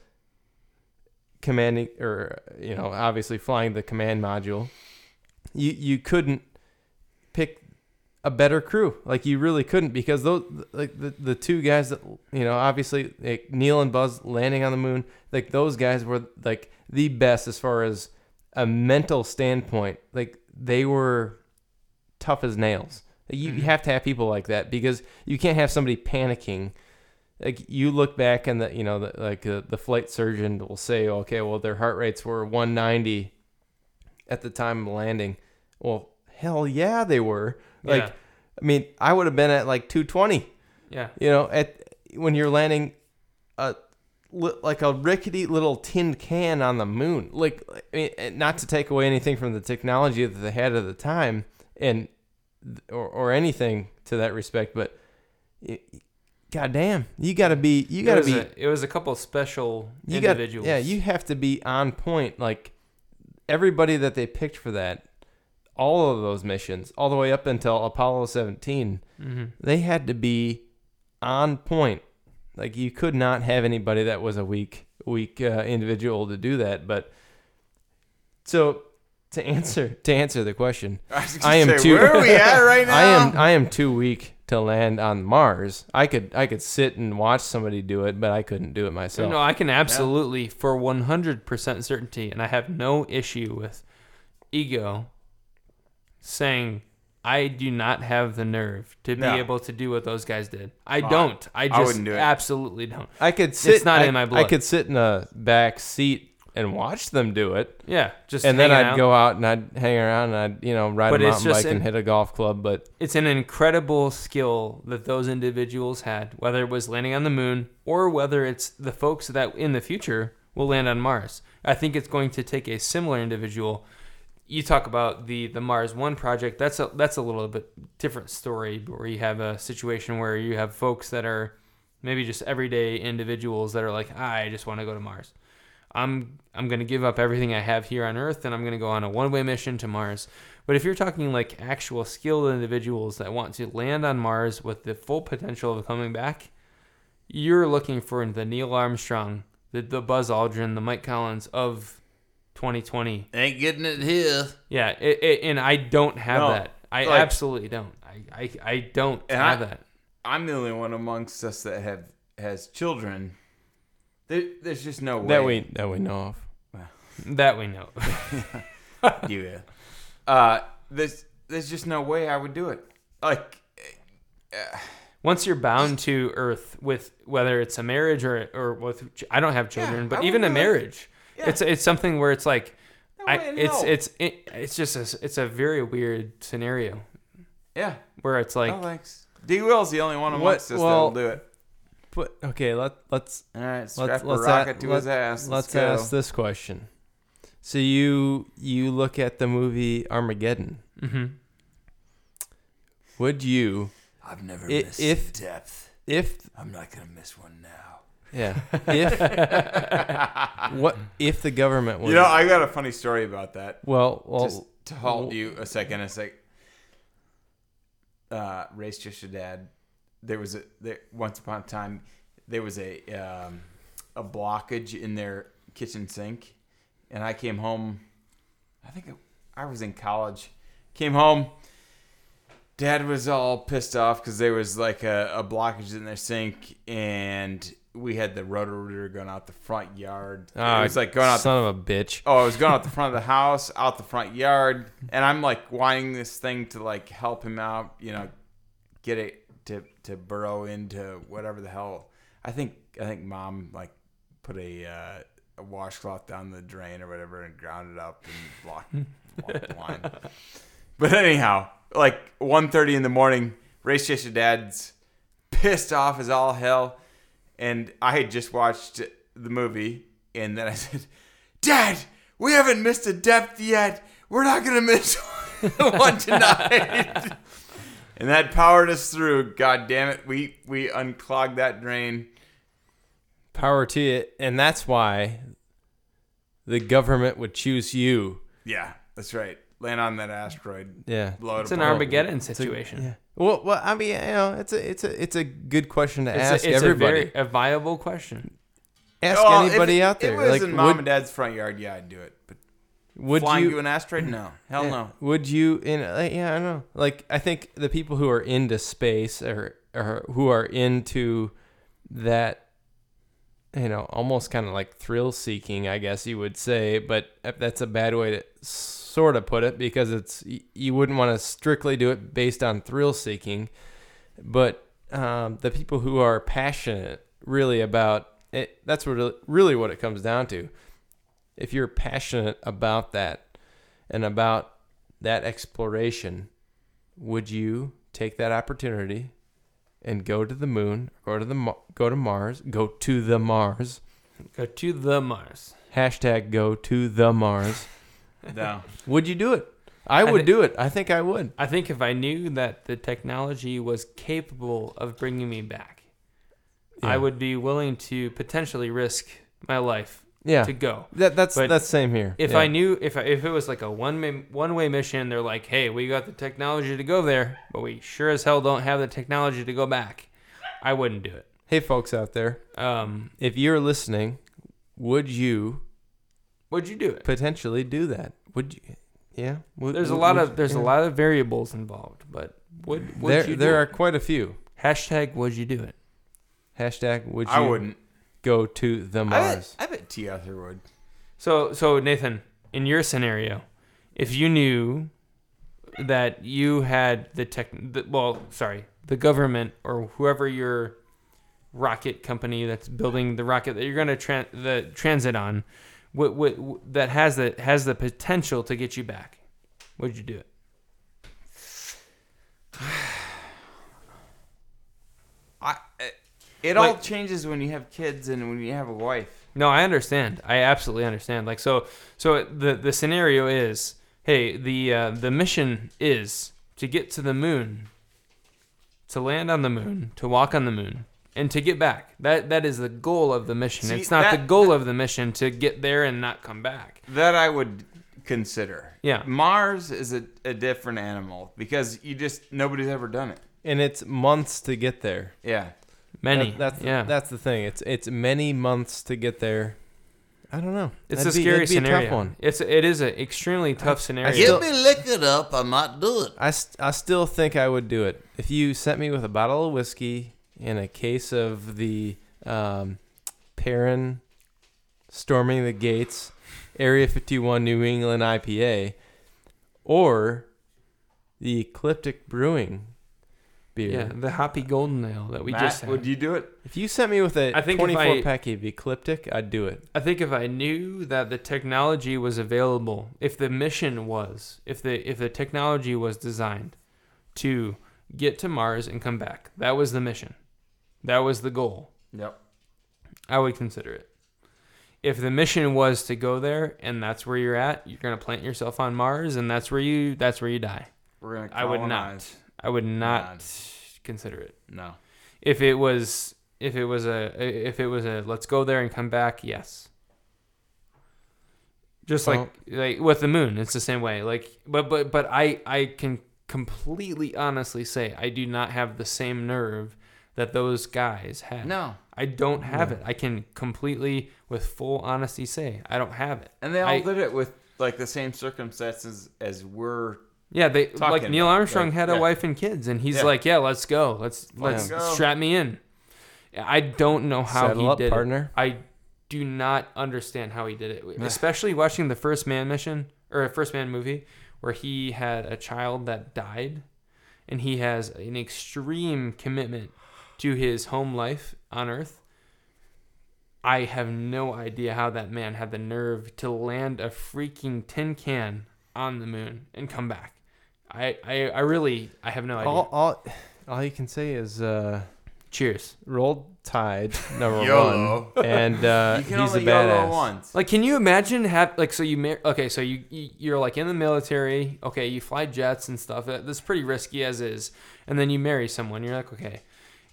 commanding or you know obviously flying the command module, you you couldn't a better crew. Like you really couldn't because those like the, the two guys that you know obviously like Neil and Buzz landing on the moon, like those guys were like the best as far as a mental standpoint, like they were tough as nails. You, you Mhm. have to have people like that because you can't have somebody panicking. Like you look back and the you know the, like uh, the flight surgeon will say, okay, well their heart rates were 190 at the time of landing. Well, hell yeah, they were. Like yeah. I mean, I would have been at like 220 yeah. you know at when you're landing a like a rickety little tin can on the moon like I mean, not to take away anything from the technology that they had at the time and or, or anything to that respect but y- god damn you got to be you gotta be A, it was a couple special you got individuals. yeah you have to be on point like everybody that they picked for that all of those missions all the way up until apollo 17 hmm they had to be on point. Like you could not have anybody that was a weak, weak uh, individual to do that. But so to answer to answer the question, I, I am say, too. Where are we at right now? I am I am too weak to land on Mars. I could I could sit and watch somebody do it, but I couldn't do it myself. No, I can absolutely, for 100% certainty, and I have no issue with ego saying I do not have the nerve to be No. able to do what those guys did. I Oh, don't. I I just wouldn't do it. absolutely don't. I could sit. not I, in my I could sit in a back seat and watch them do it, Yeah, just and then hanging I'd out. go out and I'd hang around and I'd you know ride But a it's mountain just bike and hit a golf club. But It's an incredible skill that those individuals had, whether it was landing on the moon or whether it's the folks that in the future will land on Mars. I think it's going to take a similar individual. You talk about the the Mars One project. That's a that's a little bit different story, where you have a situation where you have folks that are maybe just everyday individuals that are like, I just want to go to Mars. I'm I'm gonna give up everything I have here on Earth and I'm gonna go on a one way mission to Mars. But if you're talking like actual skilled individuals that want to land on Mars with the full potential of coming back, you're looking for the Neil Armstrong, the, the Buzz Aldrin, the Mike Collins of 2020. Ain't getting it here. Yeah, it, it, and I don't have No, that. I like- absolutely don't. I, I, I don't have I- that. I'm the only one amongst us that have has children. There, there's just no way that we that we know of. That we know. yeah. Uh, there's there's just no way I would do it. Like, Once you're bound to Earth with whether it's a marriage or or with I don't have children, Yeah, but I even a wouldn't marriage, Yeah. it's it's something where it's like no I, it's hell. it's it, it's just a, it's a very weird scenario yeah. where it's like no thanks. D. Will's the only one What- amongst us well- that'll do it. But okay, let let's All right, let's strap a let's rocket a- to let- his ass. let's go. ask this question. So you you look at the movie Armageddon. mhm. Would you I've never I- missed if- depth. if I'm not gonna miss one now. Yeah if what if the government was You know, I got a funny story about that. well well Just to halt well- you a second, a sec. Uh, race just your dad. There was a there once upon a time there was a um, a blockage in their kitchen sink, and I came home. I think I was in college. Came home. Dad was all pissed off because there was like a, a blockage in their sink, and we had the rotor going out the front yard. Ah, it was like going out the son of a bitch. Oh, I was going out the front of the house, out the front yard, and I'm like wanting this thing to like help him out, you know, get it to to burrow into whatever the hell. I think I think mom like put a uh, a washcloth down the drain or whatever and ground it up and blocked, blocked the line. But anyhow, like 1.30 in the morning, race chaser dad's pissed off as all hell, and I had just watched the movie, and then I said, "Dad, we haven't missed a depth yet. We're not gonna miss one tonight." and that powered us through. God damn it, we we unclogged that drain. Power to you, and that's why the government would choose you. Yeah, that's right. Land on that asteroid, Yeah. blow it it's an apart. Armageddon It's a- situation. yeah. Well, well, I mean, you know, it's a it's a it's a good question to It's, ask a, it's everybody. a very a viable question. ask Well, if anybody it- out there. If it was like, in mom would, and dad's front yard, yeah, I'd do it. But would flying you? to an asteroid, no, hell yeah, no. Would you? In like, yeah, I don't know. Like, I think the people who are into space or or who are into that you know, almost kind of like thrill seeking, I guess you would say, but uh, that's a bad way to sort of put it because it's you wouldn't want to strictly do it based on thrill seeking, but um, the people who are passionate really about it, that's what really what it comes down to. If you're passionate about that and about that exploration, would you take that opportunity and go to the moon, go to the go to Mars, go to the Mars. Go to the Mars. Hashtag go to the Mars. No. Would you do it? I I would do it. I think I would. I think if I knew that the technology was capable of bringing me back, I would be willing to potentially risk my life Yeah, to go. that, that's But that's same here. If Yeah. I knew if I, if it was like a one one way mission, they're like, "Hey, we got the technology to go there, but we sure as hell don't have the technology to go back." I wouldn't do it. hey folks out there, Um, if you're listening, would you would you do it? potentially do that? Would you? Yeah. Would, There's a lot would- of there's a lot of variables involved, but would would There you there do are it? quite a few. hashtag would you do it? Hashtag would you I wouldn't. go to the I bet, Mars? I bet T. Arthur would. So so Nathan, in your scenario, if you knew that you had the tech, the, well, sorry, the government or whoever your rocket company that's building the rocket that you're going to tran the transit on, what, what, that has the has the potential to get you back, would you do it? I. It all Like- changes when you have kids and when you have a wife. No, I understand. I absolutely understand. Like so, so the the scenario is, hey, the uh, the mission is to get to the moon, to land on the moon, to walk on the moon, and to get back. That that is the goal of the mission. See, it's not the that- goal of the mission to get there and not come back. That I would consider. Yeah. Mars is a, a different animal because you just nobody's ever done it. and it's months to get there. Yeah. Many. That- that's yeah. that's the thing. It's it's many months to get there. I don't know. it's That'd a be- scary that'd be scenario. A tough one. It's it is an extremely tough scenario. still- me lick it up, I might do it. I, st- I still think I would do it if you sent me with a bottle of whiskey and a case of the um, Perrin storming the gates Area 51 New England IPA or the Ecliptic Brewing beer. yeah, the hoppy golden ale that we Matt, just had. would you do it? If you sent me with a I think 24 I- pack of Ecliptic, I'd do it. I think if I knew that the technology was available, if the mission was, if the if the technology was designed to get to Mars and come back, that was the mission. That was the goal. Yep. I would consider it. If the mission was to go there and that's where you're at, you're gonna plant yourself on Mars and that's where you that's where you die. We're gonna. I would not. I would not God. consider it. No. If it was if it was a if it was a let's go there and come back, yes. Just like like with the moon, it's the same way. Like but but but I I can completely honestly say I do not have the same nerve that those guys had. No. I don't have No. it. I can completely with full honesty say I don't have it. And they all I- did it with like the same circumstances as we're. Yeah, they Talking like Neil Armstrong like, had a yeah. wife and kids and he's Yeah. like, "Yeah, let's go. Let's let's go." strap me in." I don't know how Saddle he up, did it. partner. I do not understand how he did it, especially watching the First Man mission or a First Man movie where he had a child that died, and he has an extreme commitment to his home life on Earth. I have no idea how that man had the nerve to land a freaking tin can on the moon and come back. I, I, I really I have no idea. All, all, all you can say is uh, Cheers. roll tide number YOLO. one, and uh, you he's a badass. once. Like, can you imagine have like so you mar- okay so you you- you're like in the military okay you fly jets and stuff that's pretty risky as is and then you marry someone you're like okay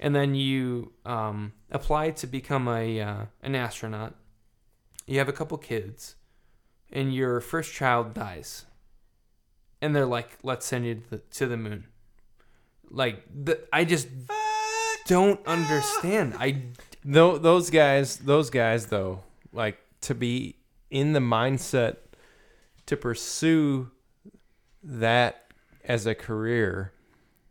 and then you um, apply to become a uh, an astronaut. You have a couple kids and your first child dies. And they're like let's send you to the, to the moon. Like the, I just don't understand. I Tho- those guys, those guys, though, like to be in the mindset to pursue that as a career,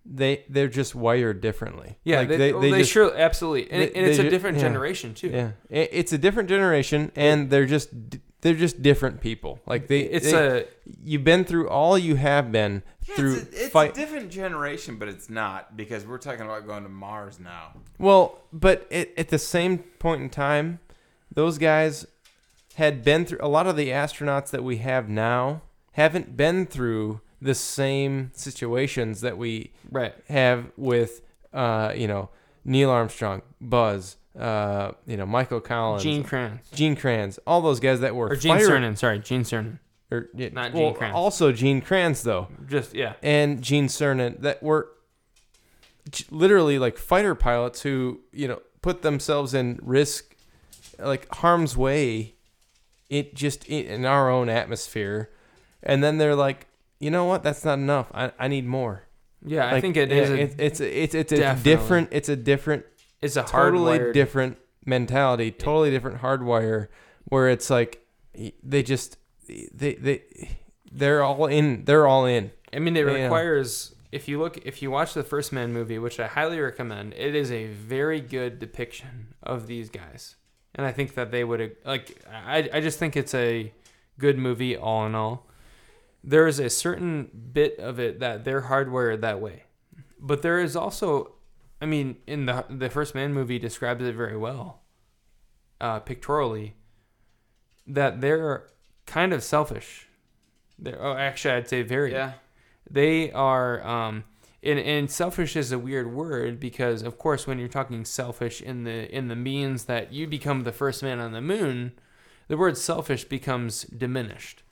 they they're just wired differently. Yeah, Like, they, they, they just- sure absolutely, and, they- and it's they a ju- different yeah. generation too. Yeah, it's a different generation, and they're just they're just different people. Like they, it's they- a you've been through all you have been Yeah, through it's, a, it's fight. a different generation, but it's not because we're talking about going to Mars now. Well, but at, at the same point in time, those guys had been through a lot of the astronauts that we have now haven't been through the same situations that we right. have with uh, you know Neil Armstrong, Buzz, uh, you know Michael Collins, Gene Kranz Gene Kranz, all those guys that were or Gene fire- Cernan. Sorry, Gene Cernan. or, yeah, Not well, Gene Kranz. Also Gene Kranz though, Just yeah. and Gene Cernan that were literally like fighter pilots who you know put themselves in risk, like harm's way, it just in our own atmosphere, and then they're like, you know what, that's not enough. I, I need more. Yeah, I Like, think it yeah, a, it- it's it's it's a different. It's a different it's a totally hardwired- different mentality, totally different hardwire, where it's like they just they they they're all in. They're all in. I mean, it Yeah. requires. If you look, if you watch the First Man movie, which I highly recommend, it is a very good depiction of these guys, and I think that they would like. I I just think it's a good movie all in all. There is a certain bit of it that they're hardwired that way, but there is also, I mean, in the the First Man movie describes it very well, uh, pictorially, that they're kind of selfish. They're, oh, actually, I'd say very Yeah. they are um and, and selfish is a weird word because of course when you're talking selfish in the in the means that you become the first man on the moon the word selfish becomes diminished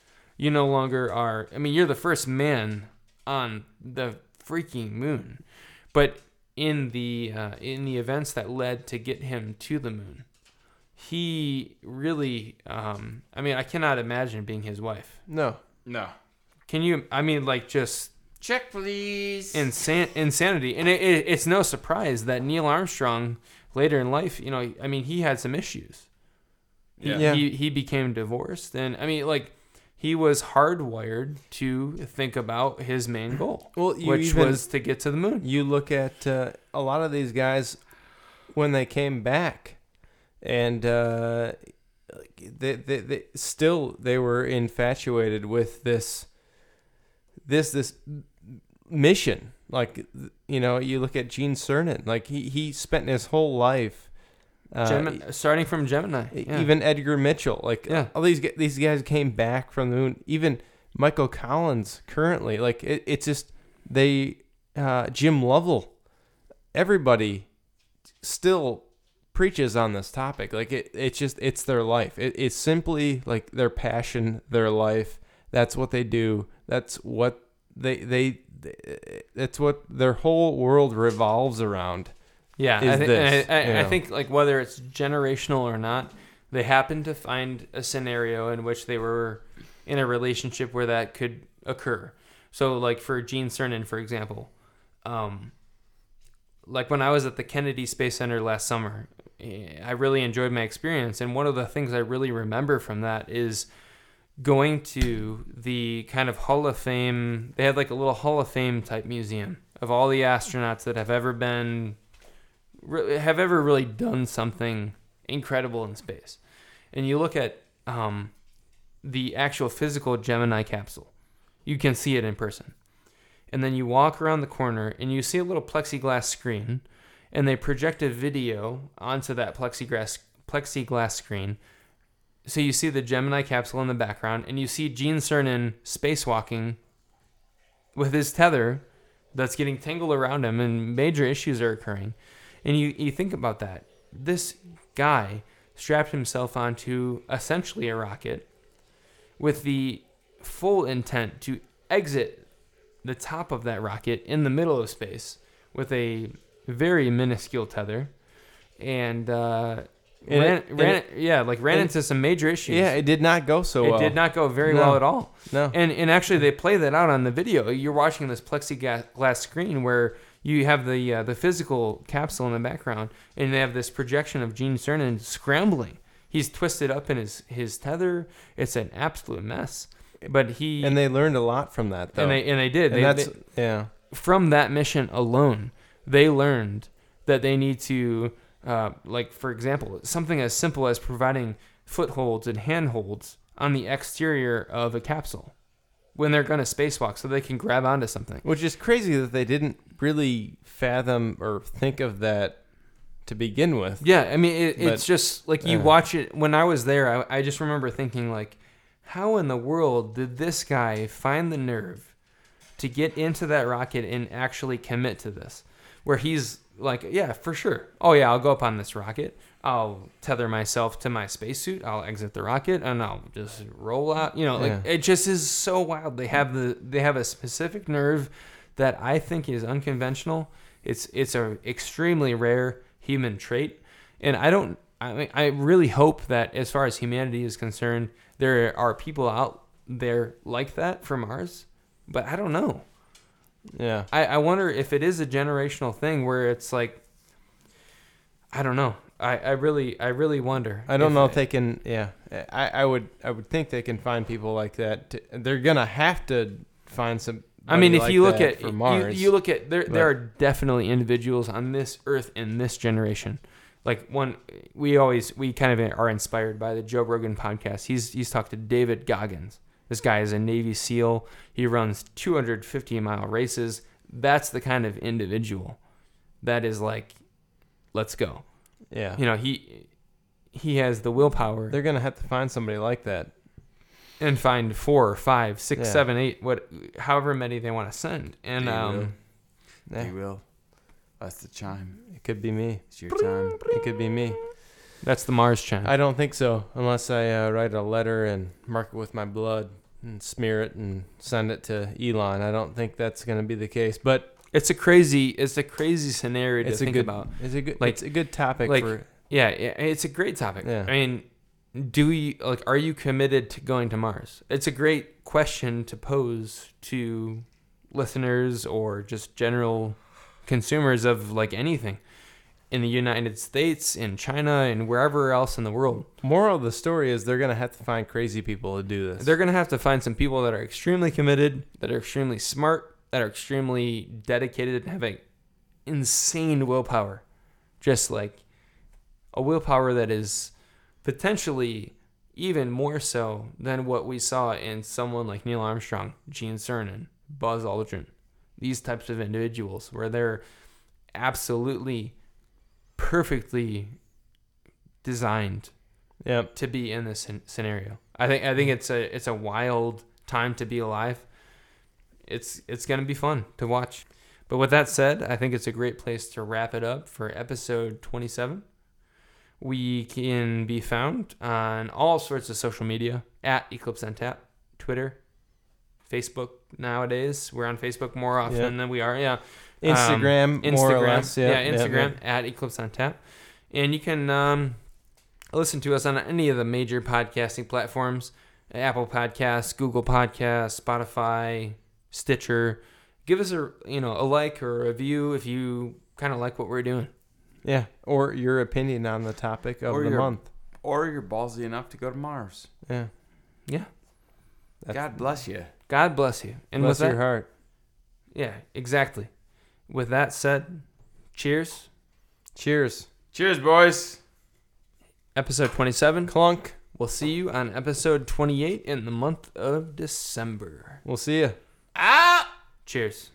you no longer are i mean you're the first man on the freaking moon but in the uh, in the events that led to get him to the moon he really um i mean i cannot imagine being his wife No, No. can you i mean like just Check, please. insan- insanity. And it, it, it's no surprise that Neil Armstrong later in life, you know, I mean, he had some issues. He, Yeah. Yeah. he, he became divorced. And I mean, like, he was hardwired to think about his main goal, well, you which even, was to get to the moon. you look at uh, a lot of these guys when they came back, and uh, they, they they still they were infatuated with this this this mission. Like you know, you look at Gene Cernan, like he he spent his whole life. Uh, starting from Gemini. Yeah. Even Edgar Mitchell, like Yeah. all these these guys came back from the moon. Even Michael Collins, currently, like it, it's just they, uh, Jim Lovell, everybody, still preaches on this topic. Like it, it's just it's their life. It, it's simply like their passion, their life. That's what they do. That's what they they. That's what their whole world revolves around. Yeah, I, thi- this, I, I, you I think like whether it's generational or not, they happened to find a scenario in which they were in a relationship where that could occur. So, like for Gene Cernan, for example, um, like when I was at the Kennedy Space Center last summer, eh, I really enjoyed my experience, and one of the things I really remember from that is going to the kind of Hall of Fame. They had like a little Hall of Fame type museum of all the astronauts that have ever been re- have ever really done something incredible in space. And you look at um, the actual physical Gemini capsule, you can see it in person. And then you walk around the corner and you see a little plexiglass screen, and they project a video onto that plexiglass plexiglass screen. So you see the Gemini capsule in the background, and you see Gene Cernan spacewalking with his tether that's getting tangled around him, and major issues are occurring. And you, you think about that. This guy strapped himself onto essentially a rocket with the full intent to exit the top of that rocket in the middle of space with a very minuscule tether and uh And ran, it- ran it- yeah like ran into some major issues Yeah, it did not go so well. it well. did not go very No. well at all No. and and actually, they play that out on the video. You're watching this plexiglass screen where you have the uh, the physical capsule in the background, and they have this projection of Gene Cernan scrambling. He's twisted up in his his tether. It's an absolute mess. But he and they learned a lot from that, though. and they and they did. And They, that's they- yeah. from that mission alone, they learned that they need to, uh, like for example, something as simple as providing footholds and handholds on the exterior of a capsule when they're going to spacewalk, so they can grab onto something. Which is crazy that they didn't really fathom or think of that to begin with. Yeah, I mean, it, But- it's just like you yeah. watch it. When I was there, I, I just remember thinking, like, how in the world did this guy find the nerve to get into that rocket and actually commit to this? Where he's like, yeah, for sure. Oh, yeah, I'll go up on this rocket. I'll tether myself to my spacesuit. I'll exit the rocket and I'll just roll out. You know, like Yeah. it just is so wild. They have the they have a specific nerve that I think is unconventional. It's it's a extremely rare human trait, and I don't. I mean, I really hope that as far as humanity is concerned, there are people out there like that from Mars, but I don't know. Yeah. I, I wonder if it is a generational thing where it's like, I don't know. I, I really I really wonder. I don't know if they can. Yeah, I, I would I would think they can find people like that. To, they're gonna have to find some. I mean, if like you look at for you, you look at there but- there are definitely individuals on this earth in this generation. Like one, we always we kind of are inspired by the Joe Rogan podcast. He's he's talked to David Goggins. This guy is a Navy SEAL. He runs 250 mile races. That's the kind of individual that is like, let's go. Yeah, You know, he he has the willpower they're gonna have to find somebody like that. and find four or five, six, Yeah. seven, eight, what, however many they want to send. And They will. um, Yeah, You will. That's the chime. it could be me. It's your time. It could be me. that's the Mars chime. I don't think so, unless I uh, write a letter and mark it with my blood and smear it and send it to Elon. I don't think that's gonna be the case, but It's a crazy, it's a crazy scenario it's to a think good, about. it's a good, Like- it's a good topic like- for. Yeah, yeah, it's a great topic. Yeah. I mean, do you like? Are you committed to going to Mars? It's a great question to pose to listeners or just general consumers of like anything in the United States, in China, and wherever else in the world. Moral of the story is they're gonna have to find crazy people to do this. They're gonna have to find some people that are extremely committed, that are extremely smart, that are extremely dedicated, and have a insane willpower, just like a willpower that is potentially even more so than what we saw in someone like Neil Armstrong, Gene Cernan, Buzz Aldrin, these types of individuals, where they're absolutely perfectly designed Yep. to be in this scenario. I think I think it's a it's a wild time to be alive. It's it's gonna be fun to watch. But with that said, I think it's a great place to wrap it up for episode 27. We can be found on all sorts of social media at Eclipse on Tap, Twitter, Facebook. Nowadays, we're on Facebook more often Yep. than we are. Yeah, Instagram, Um, more or Instagram. less. yeah, Yep, yep, Instagram yep. at Eclipse on Tap, and you can um, listen to us on any of the major podcasting platforms: Apple Podcasts, Google Podcasts, Spotify, Stitcher. Give us a you know a like or a review if you kind of like what we're doing. Yeah, or your opinion on the topic of Or the your- month. Or you're ballsy enough to go to Mars. Yeah. Yeah. That's- God bless you. God bless you. And bless with your that, heart. yeah, exactly. With that said, cheers. Cheers. Cheers, boys. Episode 27. Clunk. We'll see you on episode 28 in the month of December. We'll see you. Cheers.